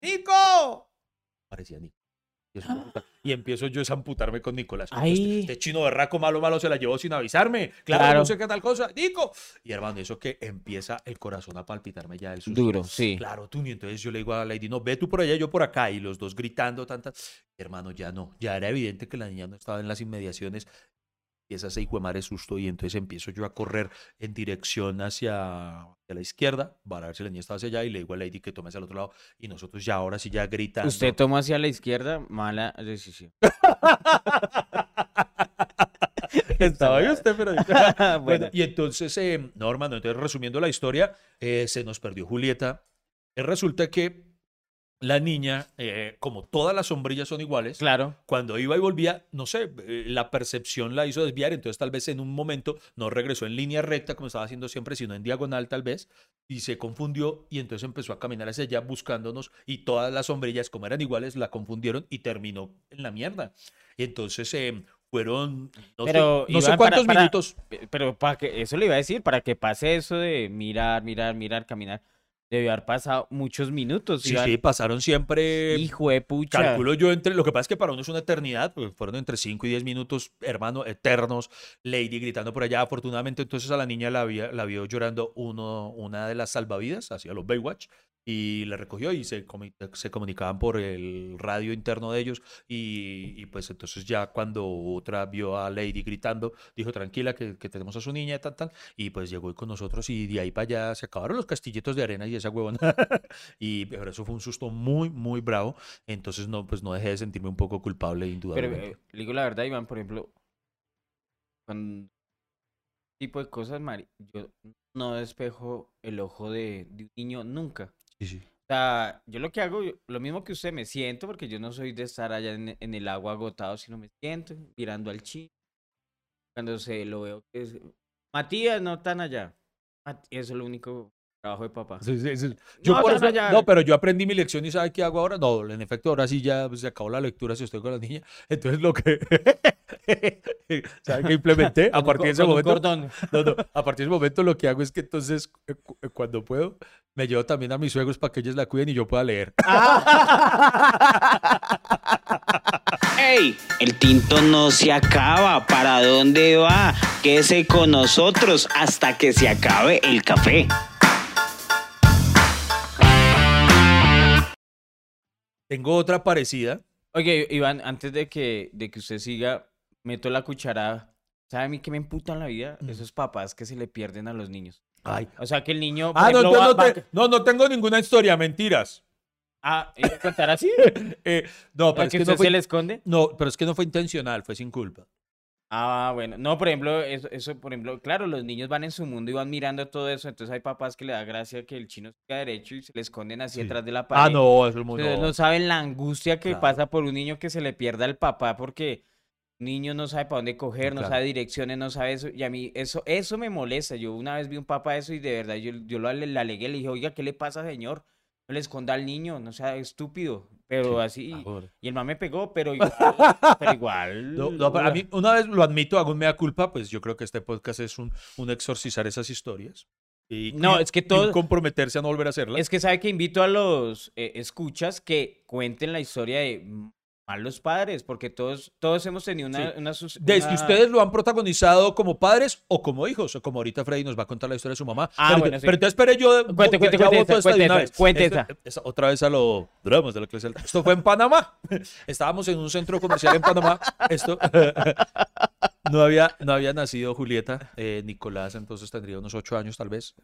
¡Nico! Parecía Nico. Y, eso, puta, y empiezo yo a amputarme con Nicolás. Este, este chino berraco malo, malo se la llevó sin avisarme. Claro, Claro. no sé qué tal cosa. ¡Nico! Y hermano, eso que empieza el corazón a palpitarme ya del susto. Duro, sí. Claro, tú, y entonces yo le digo a Lady, no, ve tú por allá, yo por acá, y los dos gritando, tantas. Hermano, ya no, ya era evidente que la niña no estaba en las inmediaciones. Y esa se hijo de madre susto, y entonces empiezo yo a correr en dirección hacia, hacia la izquierda, para ver si la niña estaba hacia allá, y le digo a Lady que tome hacia el otro lado, y nosotros ya ahora sí ya gritando. Usted toma hacia la izquierda, mala decisión. [LAUGHS] Estaba ahí usted, pero... [LAUGHS] Bueno, Bueno, y entonces, eh, no, hermano, entonces resumiendo la historia, eh, se nos perdió Julieta. Eh, resulta que la niña, eh, como todas las sombrillas son iguales, claro. cuando iba y volvía, no sé, eh, la percepción la hizo desviar, entonces tal vez en un momento no regresó en línea recta como estaba haciendo siempre, sino en diagonal tal vez, y se confundió y entonces empezó a caminar hacia allá buscándonos y todas las sombrillas como eran iguales la confundieron y terminó en la mierda. Y entonces eh, fueron, no, Pero, sé, no sé Iván, para- cuántos para- minutos. Pe- Pero para que, eso le iba a decir, para que pase eso de mirar, mirar, mirar, caminar, debió haber pasado muchos minutos. Sí, sí, pasaron siempre Hijo de pucha. Calculo yo entre, lo que pasa es que para uno es una eternidad, porque fueron entre 5 y 10 minutos, hermano, eternos, Lady gritando por allá, afortunadamente entonces a la niña la, había- la vio llorando uno, una de las salvavidas, hacia los Baywatch, y le recogió y se, se comunicaban por el radio interno de ellos y, y pues entonces ya cuando otra vio a Lady gritando, dijo tranquila que, que tenemos a su niña y tal, tal, y pues llegó con nosotros y de ahí para allá se acabaron los castillitos de arena y esa huevona. [LAUGHS] y pero eso fue un susto muy, muy bravo, entonces no, pues no dejé de sentirme un poco culpable Pero indudablemente. eh, le digo la verdad, Iván, por ejemplo, con tipo de cosas, Mari, yo no despejo el ojo de, de un niño nunca. O sea, yo lo que hago, lo mismo que usted, me siento, porque yo no soy de estar allá en, el agua agotado, sino me siento mirando al chino. Cuando se lo veo es... Matías, no tan allá. Eso es lo único trabajo de papá. Sí, sí, sí. Yo No, por eso- no, pero yo aprendí mi lección y ¿sabe qué hago ahora? No, en efecto, ahora sí ya pues, se acabó la lectura si estoy con la niña. Entonces lo que... [LAUGHS] ¿Sabe qué implementé? [LAUGHS] A partir de ese momento... [LAUGHS] No, no, a partir de ese momento lo que hago es que entonces, eh, eh, cuando puedo, me llevo también a mis suegros para que ellos la cuiden y yo pueda leer. ¡Ey! El tinto no se acaba. ¿Para dónde va? Quédese con nosotros hasta que se acabe el café. Tengo otra parecida. Oye, Iván, antes de que, de que usted siga, meto la cucharada. ¿Sabe a mí qué me emputan la vida? Mm. Esos papás que se le pierden a los niños. Ay. O sea, que el niño... Ah, no, ejemplo, va- no, va- te- no, no tengo ninguna historia, mentiras. Ah, ¿iba a contar así? [LAUGHS] Eh, no, pero ¿Para es que que usted no fue, se le esconde? no, pero es que no fue intencional, fue sin culpa. Ah, bueno. No, por ejemplo, eso, eso, por ejemplo, claro, los niños van en su mundo y van mirando todo eso, entonces hay papás que le da gracia que el chino siga derecho y se le esconden así Sí. detrás de la pared. Ah, no, eso es muy... Ustedes no. no saben la angustia que Claro. pasa por un niño que se le pierda el papá porque un niño no sabe para dónde coger, no sabe direcciones, no sabe eso. Y a mí eso, eso me molesta. Yo una vez vi un papá eso y de verdad yo, yo lo ale- le alegué, le dije, oiga, ¿qué le pasa, señor? No le esconda al niño, no sea estúpido. Pero así, y el man me pegó, pero [LAUGHS] igual, pero igual. No, no, pero a uah. mí, una vez lo admito, hago un mea culpa, pues yo creo que este podcast es un, un exorcizar esas historias. Y, No, y- es que todo- comprometerse a no volver a hacerlas. Es que sabe que invito a los eh, escuchas que cuenten la historia de mm, malos padres, porque todos, todos hemos tenido una, Sí. una Desde ustedes lo han protagonizado como padres o como hijos, o como ahorita Freddy nos va a contar la historia de su mamá. Ah, pero, bueno, sí. pero entonces espere yo. Cuente, ya- cuente, ya cuente esa, esta cuente cuente Esto- Otra vez a lo dramas de la clase alta. Esto fue en Panamá. [LAUGHS] Estábamos en un centro comercial en Panamá. Esto. [LAUGHS] no, había, no había nacido Julieta. eh, Nicolás entonces tendría unos ocho años tal vez.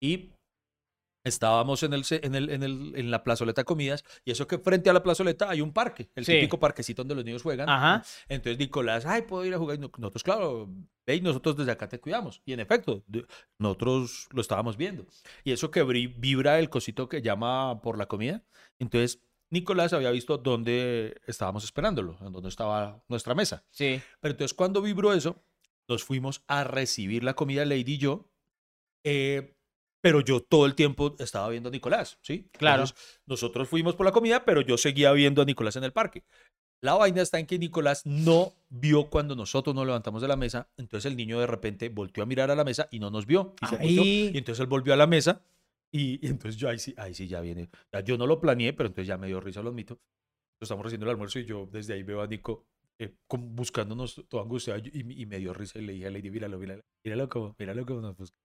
Y Estábamos en, el, en, el, en, el, en la plazoleta de comidas y eso que frente a la plazoleta hay un parque, el Sí. típico parquecito donde los niños juegan. Ajá. Entonces Nicolás, ay, puedo ir a jugar. Y no- nosotros, claro, ve nosotros desde acá te cuidamos. Y en efecto, nosotros lo estábamos viendo. Y eso que vibra el cosito que llama por la comida. Entonces Nicolás había visto dónde estábamos esperándolo, dónde estaba nuestra mesa. Sí. Pero entonces cuando vibró eso, nos fuimos a recibir la comida, Lady y yo. eh, pero yo todo el tiempo estaba viendo a Nicolás, ¿sí? Claro. Entonces, nosotros fuimos por la comida, pero yo seguía viendo a Nicolás en el parque. La vaina está en que Nicolás no vio cuando nosotros nos levantamos de la mesa. Entonces el niño de repente volteó a mirar a la mesa y no nos vio. Y, se volteó, y entonces él volvió a la mesa. Y, y entonces yo ahí sí, ahí sí ya viene. Ya yo no lo planeé, pero entonces ya me dio risa, lo admito. Estamos recibiendo el almuerzo y yo desde ahí veo a Nico eh, buscándonos todo angustiado y, y me dio risa y le dije a Lady, míralo, míralo, míralo como, míralo como nos busca.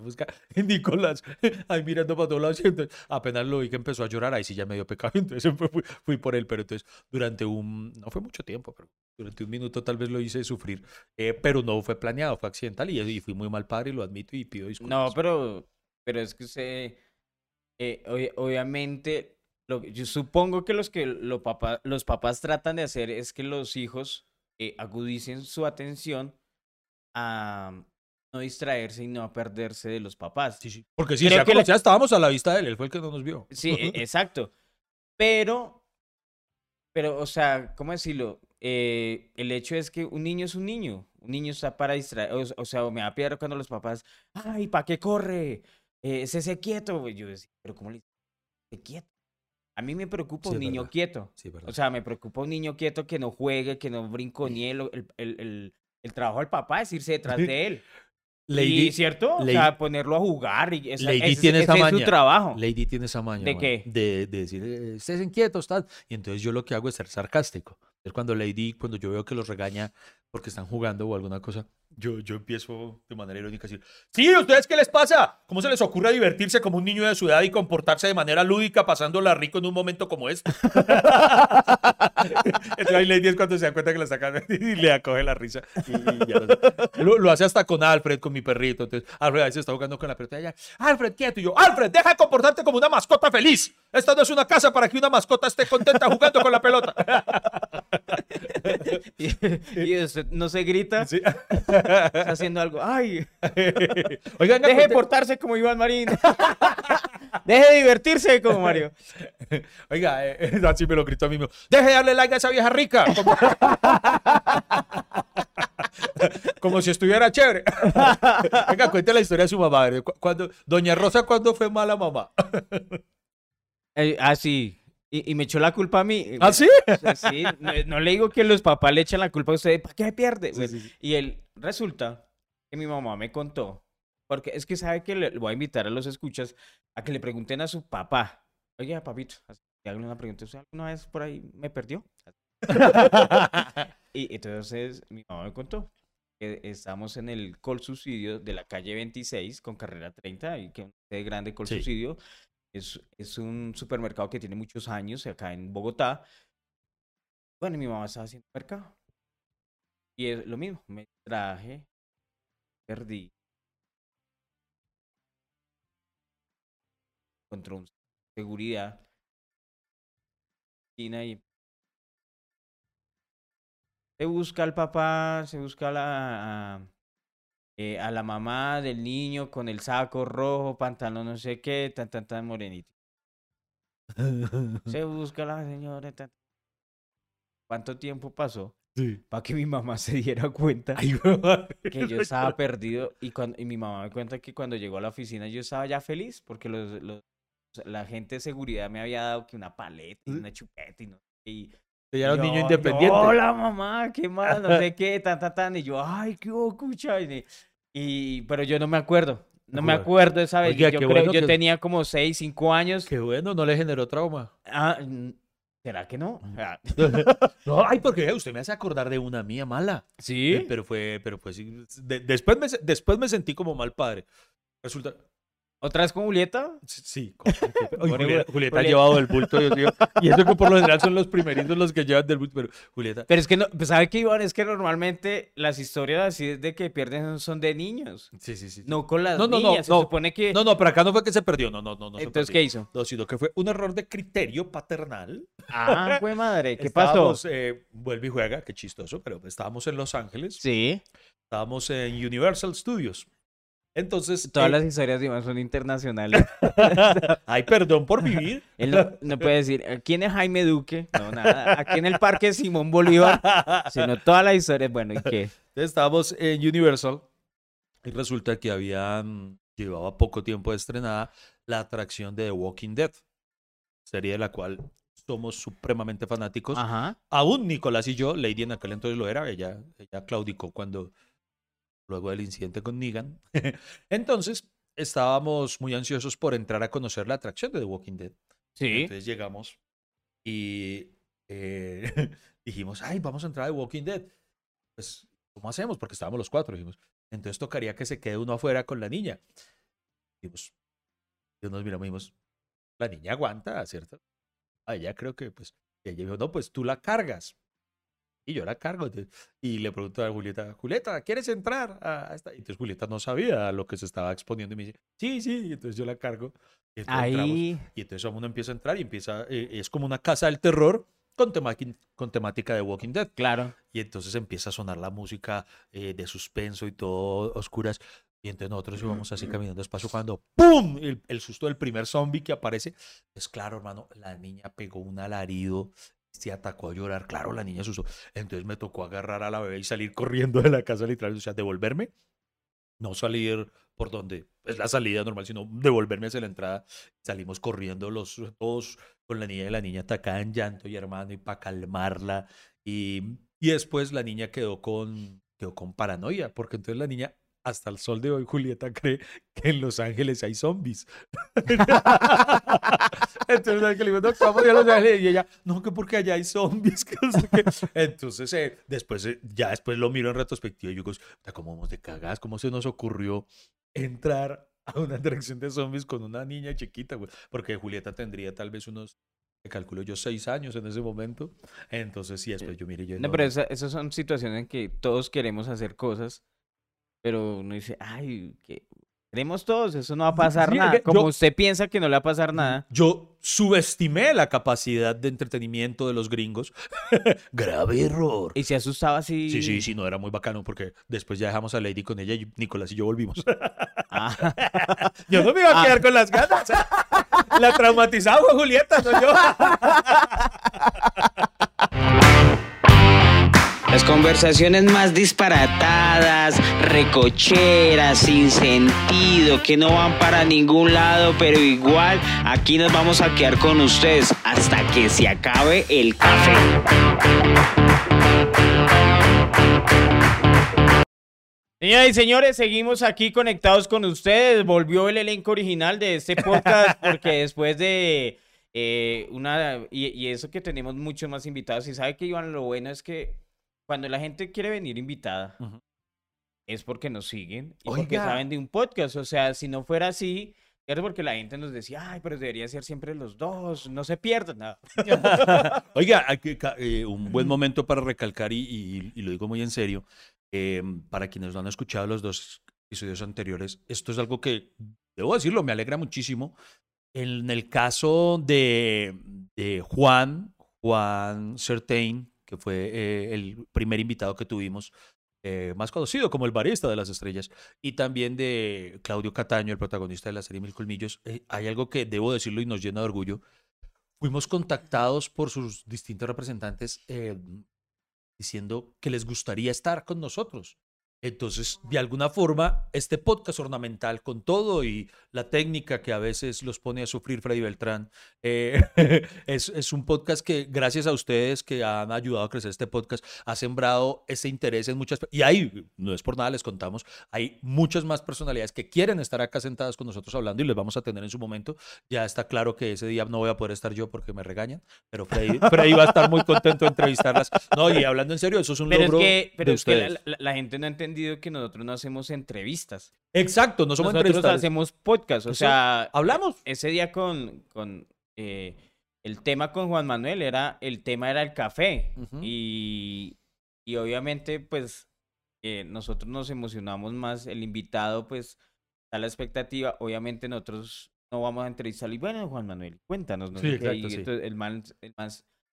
Busca. [LAUGHS] Nicolás ahí mirando para todos lados entonces apenas lo vi que empezó a llorar, ahí sí ya me dio pecado, [LAUGHS] entonces fui, fui- fui por él, pero entonces durante un, no fue mucho tiempo, pero durante un minuto tal vez lo hice sufrir, eh, pero no fue planeado, fue accidental y, y fui muy mal padre lo admito y pido disculpas. No, pero, pero es que usted, eh, obvi- obviamente, lo, yo supongo que los que lo papá, los papás tratan de hacer es que los hijos eh, agudicen su atención a no distraerse y no perderse de los papás. Sí, sí. Porque sí, sea que como le- sea, estábamos a la vista de él, él fue el que no nos vio. Sí, [LAUGHS] e- exacto. Pero, pero, o sea, ¿cómo decirlo? Eh, el hecho es que un niño es un niño. Un niño está para distraer. O, o sea, me da piedra cuando los papás, ay, ¿para qué corre? Eh, ese quieto. Yo decía, pero ¿cómo le dice "Sé quieto? A mí me preocupa Sí, un niño verdad. quieto. Sí, verdad. O sea, me preocupa un niño quieto que no juegue, que no brinconee. lo- [LAUGHS] El, el, el, el trabajo del papá es irse detrás de él. Lady, y, ¿Cierto? o Lady- sea, ponerlo a jugar. Y Lady ese- tiene esa ese es su maña. trabajo. Lady tiene esa maña. ¿De man, qué? De, de decir, eh, estés inquietos, tal. Y entonces yo lo que hago es ser sarcástico. Es cuando Lady, cuando yo veo que los regaña porque están jugando o alguna cosa, yo, yo empiezo de manera irónica a decir, sí, ¿ustedes qué les pasa? ¿Cómo se les ocurre divertirse como un niño de su edad y comportarse de manera lúdica pasándola rico en un momento como este? [LAUGHS] Entonces ahí Lady es cuando se da cuenta que la sacan [LAUGHS] y le acoge la risa. Y, y ya lo, hace hasta con Alfred, con mi perrito. Entonces Alfred a veces está jugando con la pelota ella, Alfred, quieto. Y yo, Alfred, deja de comportarte como una mascota feliz. Esta no es una casa para que una mascota esté contenta jugando con la pelota. [LAUGHS] y, y usted no se grita, Sí. [LAUGHS] está haciendo algo. ¡Ay! [LAUGHS] Oigan, Deje de portarse como Iván Marín. [LAUGHS] Deje de divertirse como Mario. Oiga, eh, así me lo gritó a mí mismo. Deje de darle like a esa vieja rica. Como, Como si estuviera chévere. Venga, cuente la historia de su mamá. Cuando, Doña Rosa, ¿cuándo fue mala mamá? Eh, ah, sí. Y, y me echó la culpa a mí. ¿Ah, sí? O sea, sí, no, no le digo que los papás le echan la culpa a usted. ¿Para qué pierde? Bueno, Y él, resulta que mi mamá me contó. Porque es que sabe que le voy a invitar a los escuchas a que le pregunten a su papá. Oye, papito, le hago una pregunta. ¿Usted alguna vez por ahí me perdió? [LAUGHS] y entonces mi mamá me contó que estamos en el Col Subsidio de la calle 26 con carrera 30 y que es grande Col Sí. Subsidio. Es, es un supermercado que tiene muchos años acá en Bogotá. Bueno, mi mamá estaba haciendo mercado. Y es lo mismo, me traje, perdí. Contra un seguridad. esquina y se busca al papá, se busca a la, a, eh, a la mamá del niño con el saco rojo, pantalón no sé qué, tan tan tan morenito. Se busca a la señora. tan- ¿Cuánto tiempo pasó Sí. para que mi mamá se diera cuenta Ay, [LAUGHS] que yo estaba perdido? Y, cuando, y mi mamá me cuenta que cuando llegó a la oficina yo estaba ya feliz porque los, los- la gente de seguridad me había dado que una paleta y una chupeta y no y Ella era un niño independiente. Hola mamá, qué más, no sé [LAUGHS] qué, tan, tan, tan. Y yo, ay, qué hubo, cucha. Y, y- pero yo no me acuerdo. No me acuerdo esa vez. Oiga, yo qué creo, bueno yo que- tenía como 6, 5 años. Qué bueno, no le generó trauma. Ah, ¿será que no? Ah, [LAUGHS] No, ay, [LAUGHS] porque usted me hace acordar de una mía mala. ¿Sí? Eh, Pero fue, pero fue sí, de- después, me, después me sentí como mal padre. Resulta, ¿Otra vez con Julieta? sí, con- Julieta, Juli- Julieta ha llevado del bulto, Dios mío. Y eso que por lo general son los primeritos los que llevan del bulto, pero Julieta, Pero es que no, pues, ¿sabe qué, Iván? Es que normalmente las historias así de que pierden son de niños. sí, sí, sí. No con las No, no, no, niñas. Se no. supone que... No, no, pero acá no fue que se perdió, no, no, no. no se Entonces. ¿qué hizo? No, sino que fue un error de criterio paternal. Ah, [LAUGHS] fue madre. ¿Qué pasó? Estábamos, eh, vuelve y juega, qué chistoso, pero estábamos en Los Ángeles, Sí. estábamos en Universal Studios. Entonces, Todas eh, las historias de Iván son internacionales. [LAUGHS] ay, perdón por vivir. [LAUGHS] Él no, no puede decir, ¿quién es Jaime Duque? No, nada. Aquí en el Parque Simón Bolívar. [LAUGHS] Sino todas las historias. Bueno, ¿y qué? Entonces, estábamos en Universal y resulta que habían, llevaba poco tiempo de estrenada la atracción de The Walking Dead, serie de la cual somos supremamente fanáticos. Ajá. Aún Nicolás y yo, Lady en aquel entonces lo era, ella, ella claudicó cuando, luego del incidente con Negan. [LAUGHS] Entonces, estábamos muy ansiosos por entrar a conocer la atracción de The Walking Dead. Sí. Entonces llegamos y eh, [LAUGHS] dijimos, ay, vamos a entrar a The Walking Dead. Pues, ¿cómo hacemos? Porque estábamos los cuatro, dijimos. Entonces tocaría que se quede uno afuera con la niña. Dijimos, y nos miramos y dijimos, la niña aguanta, ¿cierto? A ella creo que, pues, y ella dijo, no, pues tú la cargas. Y yo la cargo. y le pregunto a Julieta, Julieta, ¿quieres entrar a esta? Y entonces Julieta no sabía lo que se estaba exponiendo y me dice, sí, sí. Y entonces yo la cargo. Y entonces. Ahí. Y entonces uno empieza a entrar y empieza, eh, es como una casa del terror con, temaqui- con temática de Walking Dead. Claro. Y entonces empieza a sonar la música eh, de suspenso y todo oscuras. Y entonces nosotros íbamos así caminando despacio cuando ¡pum! El, el susto del primer zombie que aparece. Es claro, hermano, la niña pegó un alarido, se atacó a llorar. Claro, la niña asustó. Entonces me tocó agarrar a la bebé y salir corriendo de la casa literal. O sea, devolverme. No salir por donde es la salida normal, sino devolverme hacia la entrada. Salimos corriendo los todos con la niña y la niña atacada en llanto y hermano y para calmarla. Y, y después la niña quedó con, quedó con paranoia, porque entonces la niña hasta el sol de hoy Julieta [LAUGHS] cree que en Los Ángeles hay zombies. [LAUGHS] Entonces le dijo, no, vamos a ir a Los Ángeles. Y ella, no, que porque allá hay zombies. [LAUGHS] no sé qué". Entonces, eh, después, eh, ya después lo miro en retrospectiva y yo digo, "Puta, ¿cómo vamos de cagadas? ¿Cómo se nos ocurrió entrar a una atracción de zombies con una niña chiquita? güey? Porque Julieta tendría tal vez unos, calculo yo, seis años en ese momento. Entonces, sí, después yo mire yo. No, pero esa- esas son situaciones en que todos queremos hacer cosas, pero uno dice, ay, que queremos todos, eso no va a pasar Sí, nada. que Como yo- usted piensa que no le va a pasar nada, Yo subestimé la capacidad de entretenimiento de los gringos. [LAUGHS] Grave error. y se asustaba así. Sí, sí, sí, no era muy bacano porque después ya dejamos a Lady con ella y Nicolás y yo volvimos. Ah, [LAUGHS] yo no me iba a quedar con las ganas. [LAUGHS] La traumatizada fue Julieta, no yo. Las conversaciones más disparatadas, recocheras, sin sentido, que no van para ningún lado, pero igual aquí nos vamos a quedar con ustedes hasta que se acabe el café. Señoras y señores, seguimos aquí conectados con ustedes. Volvió el elenco original de este podcast [LAUGHS] porque después de eh, una... Y, y eso que tenemos muchos más invitados. Y sabe que Iván, lo bueno es que cuando la gente quiere venir invitada, Ujú. es porque nos siguen y porque Oiga. saben de un podcast. O sea, si no fuera así, era porque la gente nos decía, ay, pero debería ser siempre los dos, no se pierdan nada. [LAUGHS] [LAUGHS] Oiga, que ca- eh, un buen momento para recalcar, y, y- y lo digo muy en serio, eh, para quienes no han escuchado los dos episodios anteriores, esto es algo que, debo decirlo, me alegra muchísimo. En el caso de, de Juan, Juan Certain, que fue eh, el primer invitado que tuvimos, eh, más conocido como el barista de las estrellas, y también de Claudio Cataño, el protagonista de la serie Mil Colmillos, eh, hay algo que debo decirlo y nos llena de orgullo. Fuimos contactados por sus distintos representantes diciendo que les gustaría estar con nosotros. Entonces, de alguna forma, este podcast ornamental con todo y la técnica que a veces los pone a sufrir Freddy Beltrán, eh, [LAUGHS] es, es un podcast que gracias a ustedes que han ayudado a crecer este podcast, ha sembrado ese interés en muchas... Y hay, no es por nada, les contamos, hay muchas más personalidades que quieren estar acá sentadas con nosotros hablando y les vamos a tener en su momento. Ya está claro que ese día no voy a poder estar yo porque me regañan, pero Freddy, [LAUGHS] Freddy va a estar muy contento de entrevistarlas. No, y hablando en serio, eso es un Pero es logro que, pero de es que la, ustedes. la- la gente no ha entendido que nosotros no hacemos entrevistas. Exacto, no somos nosotros hacemos podcast. O sea, Hablamos. ese día con, con eh, el tema con Juan Manuel era, el tema era el café. Y, y obviamente, pues, eh, nosotros nos emocionamos más, el invitado, pues, da la expectativa. Obviamente nosotros no vamos a entrevistarlo. Y bueno, Juan Manuel, cuéntanos. No Sí, exacto, y sí. entonces el man, el man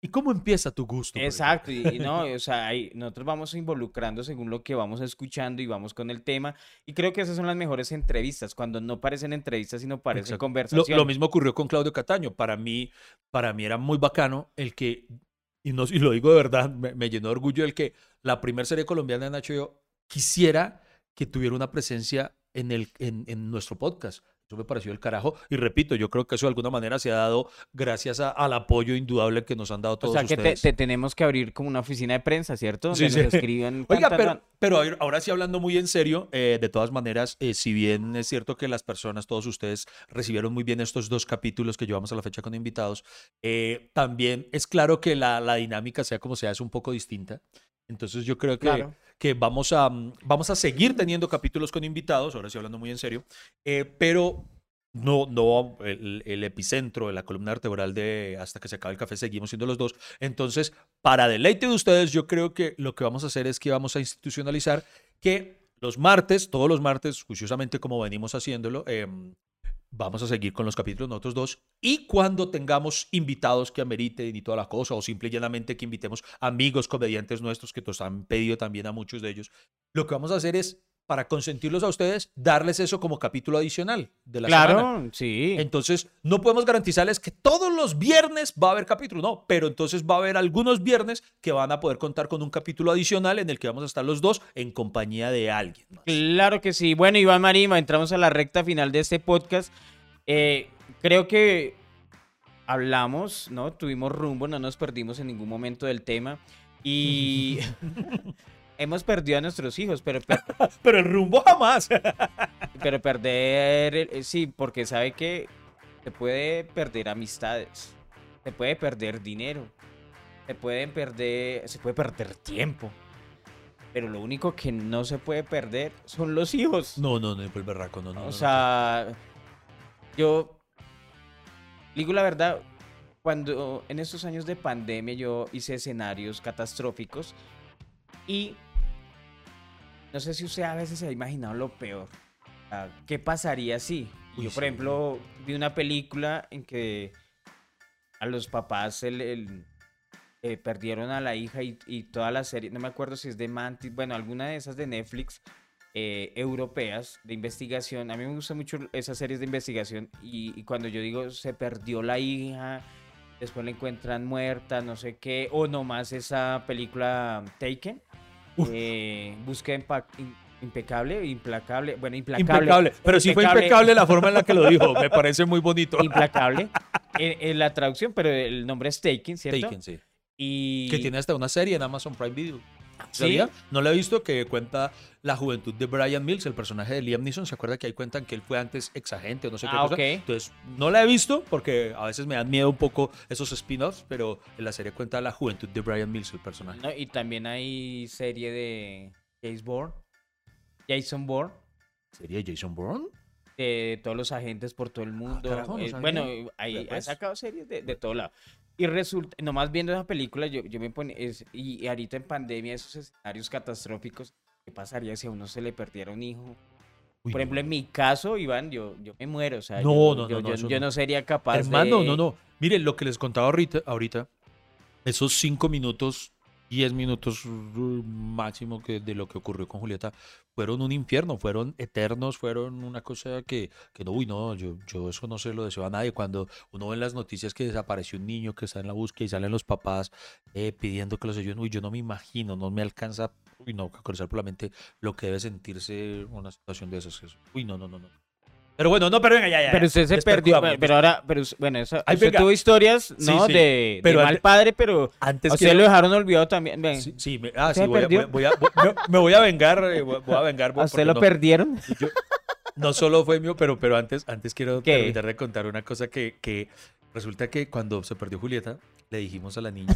¿Y cómo empieza tu gusto? Exacto, y, y no, [LAUGHS] o sea, ahí nosotros vamos involucrando según lo que vamos escuchando y vamos con el tema. Y creo que esas son las mejores entrevistas, cuando no parecen entrevistas, sino parecen. Lo, conversaciones. lo mismo ocurrió con Claudio Cataño. Para mí, para mí era muy bacano el que, y, no, y lo digo de verdad, me, me llenó de orgullo el que la primera serie colombiana en HBO quisiera que tuviera una presencia en, el, en, en nuestro podcast. Eso me pareció el carajo. Y repito, yo creo que eso de alguna manera se ha dado gracias a- al apoyo indudable que nos han dado O todos sea, que te, ustedes. te tenemos que abrir como una oficina de prensa, ¿cierto? Sí, nos sí. escriban. [LAUGHS] Oiga, tan, pero, pero ahora- ahora sí hablando muy en serio, eh, de todas maneras, eh, si bien es cierto que las personas, todos ustedes, recibieron muy bien estos dos capítulos que llevamos a la fecha con invitados, eh, también es claro que la, la dinámica, sea como sea, es un poco distinta. Entonces yo creo que, Claro. Que vamos, a, mm, vamos a seguir teniendo capítulos con invitados, ahora sí hablando muy en serio, eh, pero no, no el, el epicentro de la columna vertebral de hasta que se acabe el café seguimos siendo los dos. Entonces, para deleite de ustedes, yo creo que lo que vamos a hacer es que vamos a institucionalizar que los martes, todos los martes, juiciosamente como venimos haciéndolo, em, vamos a seguir con los capítulos nosotros dos. Y cuando tengamos invitados que ameriten y toda la cosa, o simple y llanamente que invitemos amigos comediantes nuestros que nos han pedido también a muchos de ellos, lo que vamos a hacer es, para consentirlos a ustedes, darles eso como capítulo adicional de la semana. Claro, sí. Entonces, no podemos garantizarles que todos los viernes va a haber capítulo, no, pero entonces va a haber algunos viernes que van a poder contar con un capítulo adicional en el que vamos a estar los dos en compañía de alguien. más. Claro que sí. Bueno, Iván Marima, entramos a la recta final de este podcast. Eh, creo que hablamos, ¿no? Tuvimos rumbo, no nos perdimos en ningún momento del tema. Y, [LAUGHS] hemos perdido a nuestros hijos, pero, per- [LAUGHS] Pero el rumbo jamás. [LAUGHS] pero perder, el- eh, sí, porque sabe que se puede perder amistades, se puede perder dinero, se pueden perder, se puede perder tiempo. Pero lo único que no se puede perder son los hijos. No, no, no, el berraco, no, no. no, O no. sea, yo digo la verdad, cuando en estos años de pandemia yo hice escenarios catastróficos y no sé si usted a veces se ha imaginado lo peor. ¿Qué pasaría si? Uy, yo, por sí. ejemplo, vi una película en que a los papás el- el- eh, perdieron a la hija y, y toda la serie, no me acuerdo si es de Mantis, bueno, alguna de esas de Netflix, eh, europeas de investigación. A mí me gustan mucho esas series de investigación y, y cuando yo digo se perdió la hija, después la encuentran muerta, no sé qué, o nomás esa película Taken, Uf. eh, búsqueda impecable, implacable, bueno, implacable. Impecable. Pero sí fue impecable la forma en la que lo dijo. Me parece muy bonito. Implacable. en, [LAUGHS] en la traducción, pero el nombre es Taken, ¿cierto? Taken, sí. Y Que tiene hasta una serie en Amazon Prime Video. ¿Sí? No la he visto, que cuenta la juventud de Brian Mills, el personaje de Liam Neeson. ¿Se acuerda que ahí cuentan que él fue antes exagente o no sé qué Ah, cosa? Entonces, no la he visto porque a veces me dan miedo un poco esos spin-offs, pero en la serie cuenta la juventud de Brian Mills, el personaje. No, y también hay serie de Jason Bourne. Jason Bourne. ¿Sería Jason Bourne? De todos los agentes por todo el mundo. carajo, no Eh, bueno, ahí ha pues. sacado series de, de todo lado. Y resulta, nomás viendo esa película, yo, yo me ponía, es- y, y ahorita en pandemia, esos escenarios catastróficos, ¿qué pasaría si a uno se le perdiera un hijo? Uy, Por ejemplo, en mi caso, Iván, yo, yo me muero, o sea, No, yo, no, yo, no, yo- no. no sería capaz Hermano, de... no, no. Miren, lo que les contaba ahorita, ahorita esos cinco minutos, diez minutos uh, máximo que de lo que ocurrió con Julieta, fueron un infierno, fueron eternos, fueron una cosa que, que no, uy, no, yo, yo eso no se lo deseo a nadie. Cuando uno ve las noticias que desapareció un niño que está en la búsqueda y salen los papás eh, pidiendo que los ayuden, uy, yo no me imagino, no me alcanza, uy, no, a cruzar por la mente lo que debe sentirse una situación de esas. Uy, no, no, no. Pero bueno, no, pero venga, ya, ya. Pero usted se perdió, pero ahora, pero bueno, eso, Ay, usted venga. tuvo historias, Sí, ¿no? sí, De, de pero mal antes- padre, pero Antes a usted quiero- lo dejaron olvidado también. ven. Sí, sí, me, ah, ¿Usted sí, voy a, perdió? voy a- voy a- me- me voy a vengar, eh, voy voy a vengar. ¿A porque usted lo no, perdieron? yo- no solo fue mío, pero, pero antes, antes quiero ¿Qué? terminar de contar una cosa que, que resulta que cuando se perdió Julieta, le dijimos a la niña,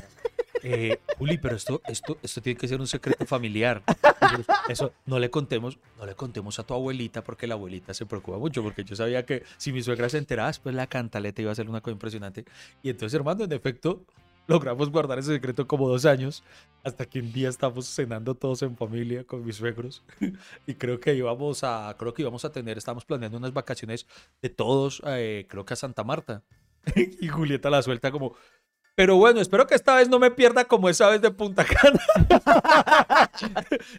eh, Juli, pero esto, esto, esto tiene que ser un secreto familiar. Eso, no le contemos, no le contemos a tu abuelita porque la abuelita se preocupa mucho, porque yo sabía que si mi suegra se enteraba, pues la cantaleta iba a ser una cosa impresionante. Y entonces, hermano, en efecto, logramos guardar ese secreto como dos años, hasta que un día estamos cenando todos en familia con mis suegros. y creo que íbamos a, creo que íbamos a tener, estábamos planeando unas vacaciones de todos, eh, creo que a Santa Marta. [LAUGHS] y Julieta la suelta como, pero bueno, espero que esta vez no me pierda como esa vez de Punta Cana. [LAUGHS]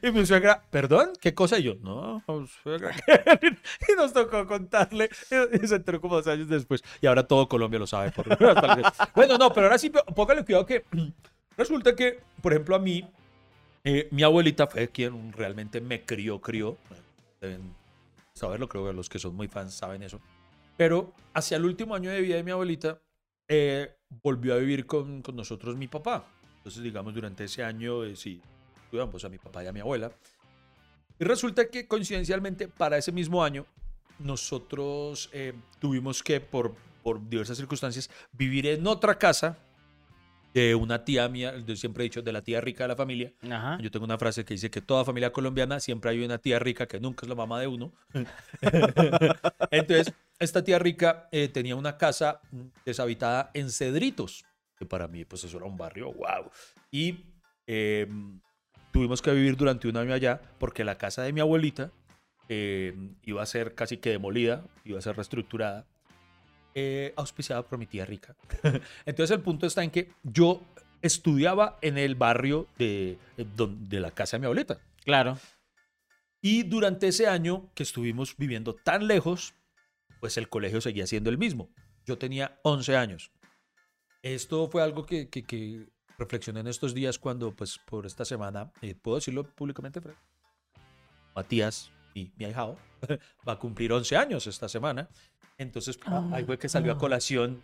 y mi suegra, ¿perdón? ¿Qué cosa? Y yo, no, suegra. [LAUGHS] y nos tocó contarle. Y se enteró como dos años después. Y ahora todo Colombia lo sabe. por- bueno, no, pero ahora sí, póngale cuidado que [CLEARS THROAT] resulta que, por ejemplo, a mí, eh, mi abuelita fue quien realmente me crió, crió. Deben saberlo, creo que los que son muy fans saben eso. Pero hacia el último año de vida de mi abuelita, eh, volvió a vivir con, con nosotros mi papá. Entonces, digamos, durante ese año, eh, sí, tuvimos a mi papá y a mi abuela. Y resulta que coincidencialmente para ese mismo año, nosotros eh, tuvimos que, por, por diversas circunstancias, vivir en otra casa de una tía mía, yo siempre he dicho, de la tía rica de la familia. Ajá. Yo tengo una frase que dice que toda familia colombiana siempre hay una tía rica que nunca es la mamá de uno. [LAUGHS] [LAUGHS] Entonces, esta tía rica eh, tenía una casa mm, deshabitada en Cedritos, que para mí, pues eso era un barrio, wow. Y eh, tuvimos que vivir durante un año allá porque la casa de mi abuelita eh, iba a ser casi que demolida, iba a ser reestructurada, eh, auspiciada por mi tía rica. [LAUGHS] Entonces el punto está en que yo estudiaba en el barrio de, eh, de la casa de mi abuelita. Claro. Y durante ese año que estuvimos viviendo tan lejos, pues el colegio seguía siendo el mismo. Yo tenía 11 años. Esto fue algo que, que- que reflexioné en estos días cuando, pues, por esta semana, eh, puedo decirlo públicamente, Fred? Matías, mi, mi ahijado, [LAUGHS] va a cumplir 11 años esta semana. Entonces, ah, ahí fue que salió a colación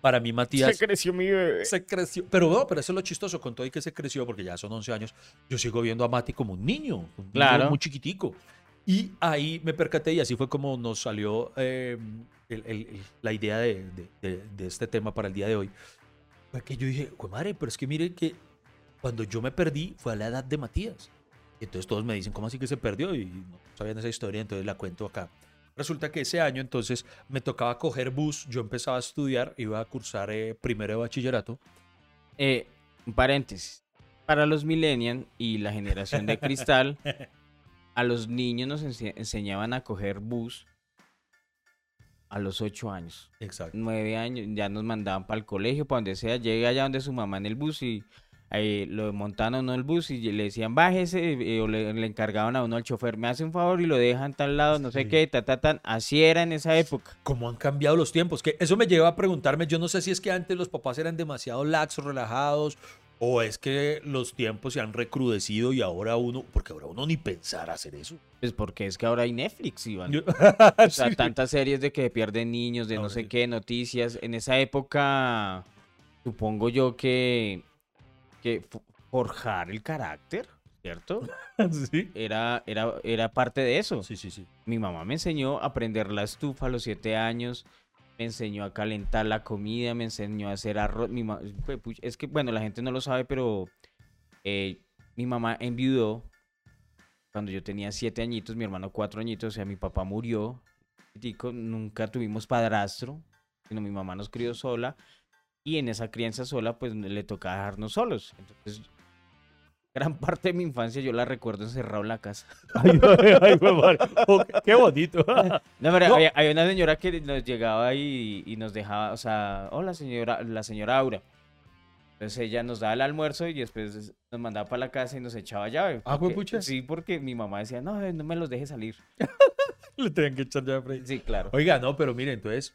Para mí, Matías Se creció mi bebé. se creció. Pero no, pero eso es lo chistoso con todo y que se creció, porque ya son 11 años. Yo sigo viendo a Mati como un niño, un niño Claro. muy chiquitico. Y ahí me percaté y así fue como nos salió eh, el- el- la idea de, de- de- este tema para el día de hoy. Fue que yo dije, "Jue madre, pero es que mire que cuando yo me perdí fue a la edad de Matías. Y entonces todos me dicen, ¿cómo así que se perdió? Y no sabían esa historia, entonces la cuento acá. Resulta que ese año entonces me tocaba coger bus, yo empezaba a estudiar, iba a cursar eh, primero de bachillerato. Eh, paréntesis. Para los millennials y la generación de cristal, [LAUGHS] a los niños nos ense- enseñaban a coger bus a los 8 años. Exacto. 9 años, ya nos mandaban para el colegio, para donde sea, llegue allá donde su mamá en el bus y ahí lo montaban a uno el bus y le decían bájese eh, o le, le encargaban a uno al chofer, me hace un favor y lo dejan tal lado, no sé qué, ta, ta, tan. Así era en esa época. ¿Cómo han cambiado los tiempos? Que eso me lleva a preguntarme, yo no sé si es que antes los papás eran demasiado laxos, relajados, o es que los tiempos se han recrudecido y ahora uno, porque ahora uno ni pensar hacer eso. Pues porque es que ahora hay Netflix, Iván. Yo- [LAUGHS] O [LAUGHS] sea, Sí. tantas series de que pierden niños, de no Ahora sé qué, noticias. En esa época, supongo yo que, que fo- forjar el carácter, ¿cierto? [LAUGHS] sí. Era, era, era parte de eso. Sí, sí, sí. Mi mamá me enseñó a prender la estufa a los siete años, me enseñó a calentar la comida, me enseñó a hacer arroz. Mi ma- es que, bueno, la gente no lo sabe, pero eh, mi mamá enviudó cuando yo tenía siete añitos, mi hermano cuatro añitos, o sea, mi papá murió. Nunca tuvimos padrastro, sino mi mamá nos crió sola. Y en esa crianza sola, pues le tocaba dejarnos solos. Entonces, gran parte de mi infancia yo la recuerdo encerrado en la casa. [LAUGHS] Ay, ay, madre. Oh, qué bonito. [LAUGHS] No, pero No. Había, había una señora que nos llegaba y, y nos dejaba, o sea, hola señora, la señora Aura. Entonces ella nos daba el almuerzo y después nos mandaba para la casa y nos echaba llave. Ah, porque- juepucha. Sí, porque mi mamá decía, no, eh, no me los deje salir. [LAUGHS] Le tenían que echar frente. Sí, claro. Oiga, no, pero mire, entonces,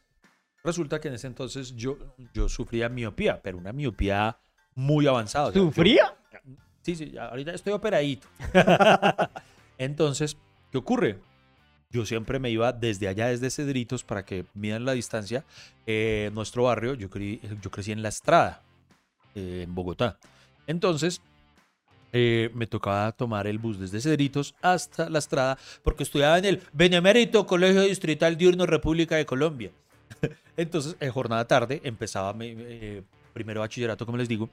resulta que en ese entonces yo, yo sufría miopía, pero una miopía muy avanzada. o sea, yo- ¿Sufría? Sí, sí, ahorita estoy operadito. [LAUGHS] Entonces, ¿qué ocurre? Yo siempre me iba desde allá, desde Cedritos, para que midan la distancia. Eh, nuestro barrio, yo, cre- yo crecí en La Estrada, eh, en Bogotá. Entonces, eh, me tocaba tomar el bus desde Cedritos hasta La Estrada, porque estudiaba en el Benemérito Colegio Distrital Diurno República de Colombia. [LAUGHS] Entonces, en jornada tarde, empezaba mi eh, primero bachillerato, como les digo.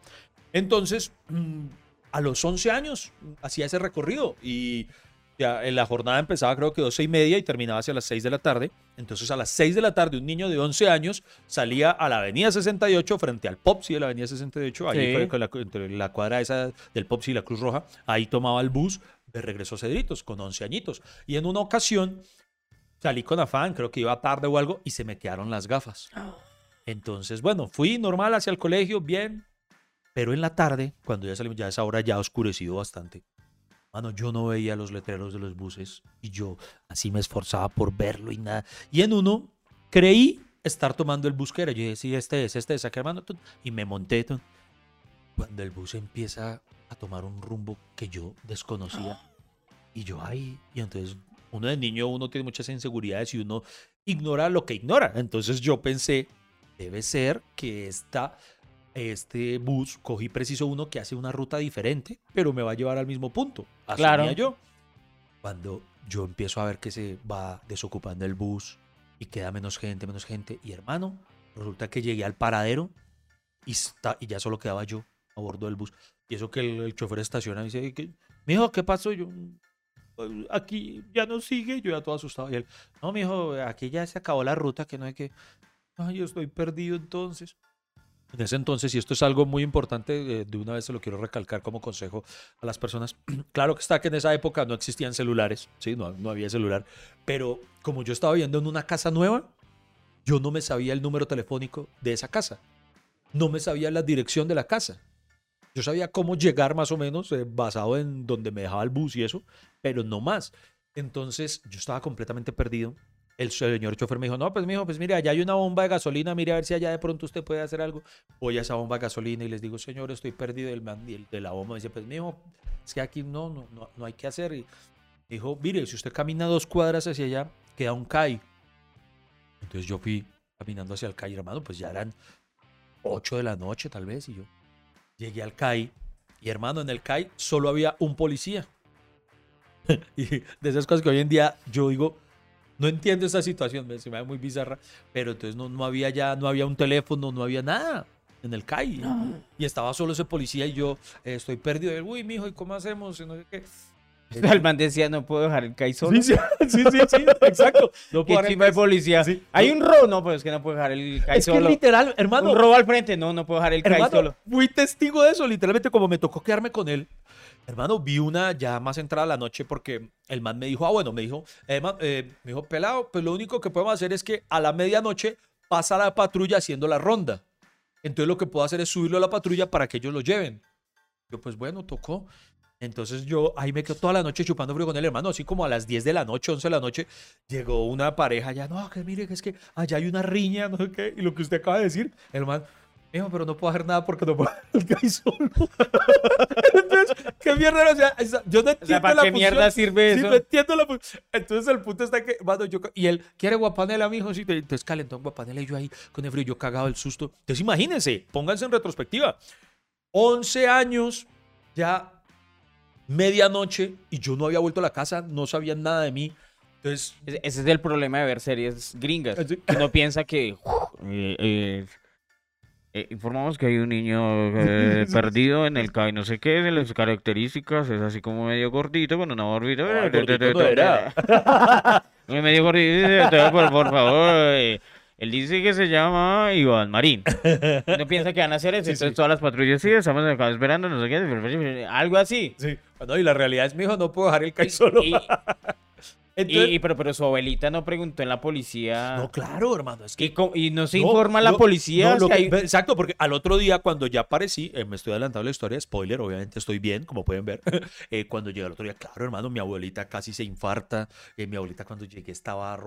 Entonces, mm, a los 11 años hacía ese recorrido y ya en la jornada empezaba creo que 12 y media y terminaba hacia las 6 de la tarde. Entonces a las 6 de la tarde un niño de 11 años salía a la avenida 68 frente al Popsi de la avenida 68, ahí Sí. fue con la, entre la cuadra esa del Popsi y la Cruz Roja, ahí tomaba el bus de regreso a Cedritos con 11 añitos. Y en una ocasión salí con afán, creo que iba tarde o algo y se me quedaron las gafas. Entonces, bueno, fui normal hacia el colegio, bien, pero en la tarde, cuando ya salimos, ya esa hora ya ha oscurecido bastante. Mano, yo no veía los letreros de los buses y yo así me esforzaba por verlo y nada. Y en uno creí estar tomando el bus que era. Yo dije, sí, este es, este es, acá, hermano. Y me monté. Cuando el bus empieza a tomar un rumbo que yo desconocía. Y yo ahí, y entonces uno de niño, uno tiene muchas inseguridades y uno ignora lo que ignora. Entonces yo pensé, debe ser que esta, este bus, cogí preciso uno que hace una ruta diferente, pero me va a llevar al mismo punto. Asumía Claro. yo. Cuando yo empiezo a ver que se va desocupando el bus y queda menos gente, menos gente, y hermano, resulta que llegué al paradero y, está, y ya solo quedaba yo a bordo del bus. Y eso que el, el chofer estaciona y dice, ¿qué? mijo, ¿qué pasó? Yo, "Pues, aquí ya no sigue, yo ya todo asustado. Y él, no, mijo, aquí ya se acabó la ruta, que no hay que... Ay, yo estoy perdido entonces. En ese entonces, y esto es algo muy importante, eh, de una vez se lo quiero recalcar como consejo a las personas. [CLEARS THROAT] claro que está que en esa época no existían celulares, ¿sí? no, no había celular, pero como yo estaba viviendo en una casa nueva, yo no me sabía el número telefónico de esa casa, no me sabía la dirección de la casa. Yo sabía cómo llegar más o menos, eh, basado en donde me dejaba el bus y eso, pero no más. Entonces yo estaba completamente perdido. El señor chofer me dijo, no, pues mijo, pues mire, allá hay una bomba de gasolina, mire a ver si allá de pronto usted puede hacer algo. Voy a esa bomba de gasolina y les digo, señor, estoy perdido. El man de la bomba dice, pues mijo, es que aquí no, no, no, no hay que hacer. Y dijo, mire, si usted camina dos cuadras hacia allá, queda un CAI. Entonces yo fui caminando hacia el CAI, hermano, pues ya eran 8 de la noche tal vez, y yo llegué al CAI, y hermano, en el CAI solo había un policía. [LAUGHS] y de esas cosas que hoy en día yo digo, no entiendo esa situación, me- se me da muy bizarra, pero entonces no, no había ya, no había un teléfono, no había nada en el CAI. Y estaba solo ese policía y yo eh, estoy perdido. Y él, Uy, mijo, ¿y cómo hacemos? Y no sé qué. [LAUGHS] El man decía, no puedo dejar el CAI solo. Sí, sí, [LAUGHS] sí, sí, sí, exacto. No [LAUGHS] Qué puedo chimba de policía. Sí. Hay un robo, no, pues es que no puedo dejar el CAI Es que solo. literal, hermano, Un robo al frente, no, no puedo dejar el CAI hermano, solo. fui testigo de eso, literalmente como me tocó quedarme con él. Hermano, vi una ya más entrada la noche porque el man me dijo, ah, bueno, me dijo, eh, man, eh, me dijo, pelado, pues lo único que podemos hacer es que a la medianoche pasa la patrulla haciendo la ronda. Entonces lo que puedo hacer es subirlo a la patrulla para que ellos lo lleven. Yo, pues bueno, tocó. Entonces yo ahí me quedo toda la noche chupando frío con el hermano, así como a las 10 de la noche, 11 de la noche, llegó una pareja ya, no, que mire, que es que allá hay una riña, no sé qué, y lo que usted acaba de decir, hermano, Mijo, pero no puedo hacer nada porque no puedo hacer el solo. [LAUGHS] Entonces, ¿qué mierda? O sea, yo no O entiendo sea, ¿para la qué mierda función. sirve Sí, eso? no entiendo la función. Entonces el punto está que, mano, yo, y él, ¿quiere guapanela, mijo? Sí, entonces calentó guapanela y yo ahí con el frío, yo cagado el susto. Entonces imagínense, pónganse en retrospectiva. 11 años, ya medianoche, y yo no había vuelto a la casa, no sabían nada de mí. Entonces, Ese es el problema de ver series gringas. Que uno piensa que... eh, eh, eh, informamos que hay un niño eh, [LAUGHS] perdido en el CAI, no sé qué, de las características, es así como medio gordito, con una barbita. Ay, gordito no era. Muy [LAUGHS] medio gordito, por, por favor. eh, él dice que se llama Iván Marín. No piensa que van a hacer eso. Entonces todas las patrullas, sí, estamos acá esperando, no sé qué, algo así. sí. Bueno, y la realidad es, mijo, no puedo dejar el CAI solo. Y, Entonces- y- y- pero, pero su abuelita no preguntó en la policía. no, claro, hermano, es que y, no se No, informa a la policía. no, lo si hay- que- Exacto, porque al otro día cuando ya aparecí, eh, me estoy adelantando la historia, spoiler, obviamente estoy bien, como pueden ver. [LAUGHS] Eh, cuando llegué al otro día, claro, hermano, mi abuelita casi se infarta. eh, mi abuelita cuando llegué estaba...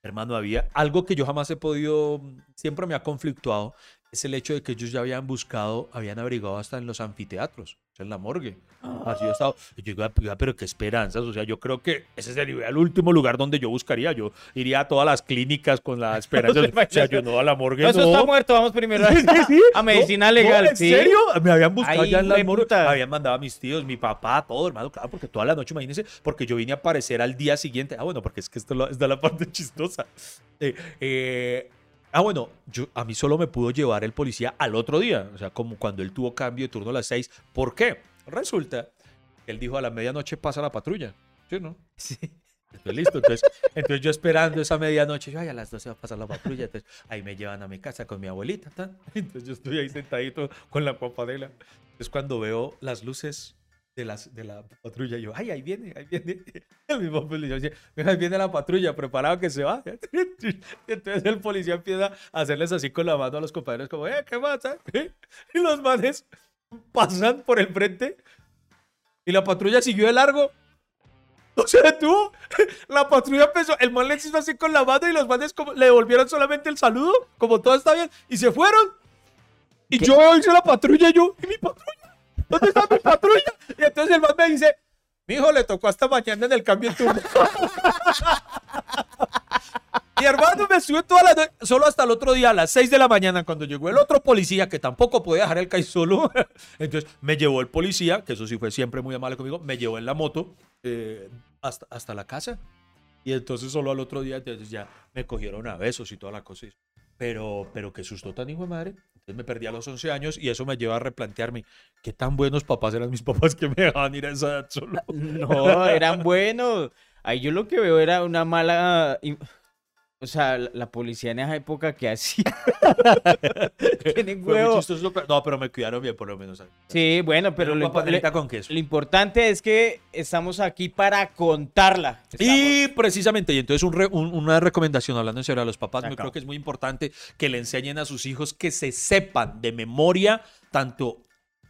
Hermano, había algo que yo jamás he podido, siempre me ha conflictuado, es el hecho de que ellos ya habían buscado, habían averiguado hasta en los anfiteatros, o sea, en la morgue. Así yo estaba, y yo digo, "Ah, pero qué esperanzas, o sea, yo creo que ese sería el último lugar donde yo buscaría, yo iría a todas las clínicas con la [LAUGHS] esperanza, o sea, yo no a la morgue, No, eso no. está muerto, vamos primero a, Sí, sí, sí. [LAUGHS] a medicina No, legal. no, ¿En ¿sí? serio? Me habían buscado ya en la morgue. Habían mandado a mis tíos, mi papá, todo, hermano, claro, porque toda la noche, imagínense, porque yo vine a aparecer al día siguiente. Ah, bueno, porque es que esto es de la parte [LAUGHS] chistosa. Eh, eh, ah, bueno, yo, a mí solo me pudo llevar el policía al otro día, o sea, como cuando él tuvo cambio de turno a las seis. ¿Por qué? Resulta que él dijo a la medianoche pasa la patrulla. ¿Sí, no? [LAUGHS] Sí. Entonces, listo. Entonces, entonces yo esperando esa medianoche, yo, ay, a las 12 va a pasar la patrulla. Entonces, ahí me llevan a mi casa con mi abuelita. tan. [LAUGHS] Entonces, yo estoy ahí sentadito con la papadela. Entonces, cuando veo las luces de, las, de la patrulla, yo, ay, ahí viene, ahí viene. El mismo policía dice, "Mira, ahí viene la patrulla, preparado que se va. [LAUGHS] Entonces, el policía empieza a hacerles así con la mano a los compañeros, como, eh, ¿qué pasa? [LAUGHS] Y los manes pasan por el frente y la patrulla siguió de largo. No se detuvo. [LAUGHS] La patrulla empezó. El man les hizo así con la mano y los manes como, le devolvieron solamente el saludo, como todo está bien, y se fueron. Y yo hice la patrulla y yo, ¿y mi patrulla? ¿Dónde está mi patrulla? Y entonces el man me dice, mi hijo le tocó hasta mañana en el cambio de turno. [LAUGHS] Mi hermano me estuve toda la noche, solo hasta el otro día, a las 6 de la mañana, cuando llegó el otro policía, que tampoco podía dejar el CAI solo. [LAUGHS] Entonces me llevó el policía, que eso sí fue siempre muy amable conmigo, me llevó en la moto eh, hasta, hasta la casa. Y entonces solo al otro día, entonces ya me cogieron a besos y toda la cosa. Pero, pero qué susto tan hijo de madre. Me perdí a los 11 años y eso me lleva a replantearme qué tan buenos papás eran mis papás que me dejaban ir a esa edad. No, eran buenos. Ahí yo lo que veo era una mala. O sea, la, la policía en esa época que hacía. [LAUGHS] [LAUGHS] Tienen huevo. No, pero me cuidaron bien por lo menos. Sí, bueno, pero lo, impo- le- con queso. lo importante es que estamos aquí para contarla. Y precisamente, y entonces un re- un- una recomendación, hablando en serio a los papás, yo creo que es muy importante que le enseñen a sus hijos que se sepan de memoria tanto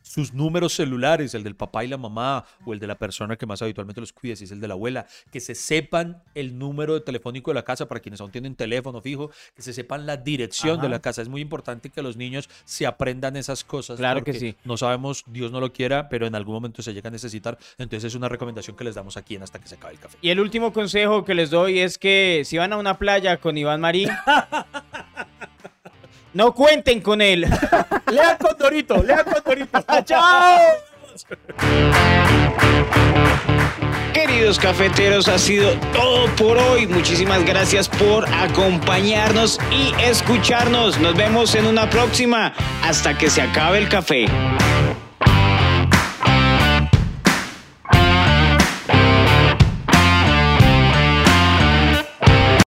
sus números celulares, el del papá y la mamá, o el de la persona que más habitualmente los cuida, si es el de la abuela, que se sepan el número de telefónico de la casa para quienes aún tienen teléfono fijo, que se sepan la dirección de la casa. Es muy importante que los niños se aprendan esas cosas. Claro que sí. No sabemos, Dios no lo quiera, pero en algún momento se llega a necesitar. Entonces es una recomendación que les damos aquí en hasta que se acabe el café. Y el último consejo que les doy es que si van a una playa con Iván Marín, [LAUGHS] No cuenten con él. [LAUGHS] Lean con Dorito, lean con Dorito. [LAUGHS] ¡Chao! Queridos cafeteros, ha sido todo por hoy. Muchísimas gracias por acompañarnos y escucharnos. Nos vemos en una próxima hasta que se acabe el café.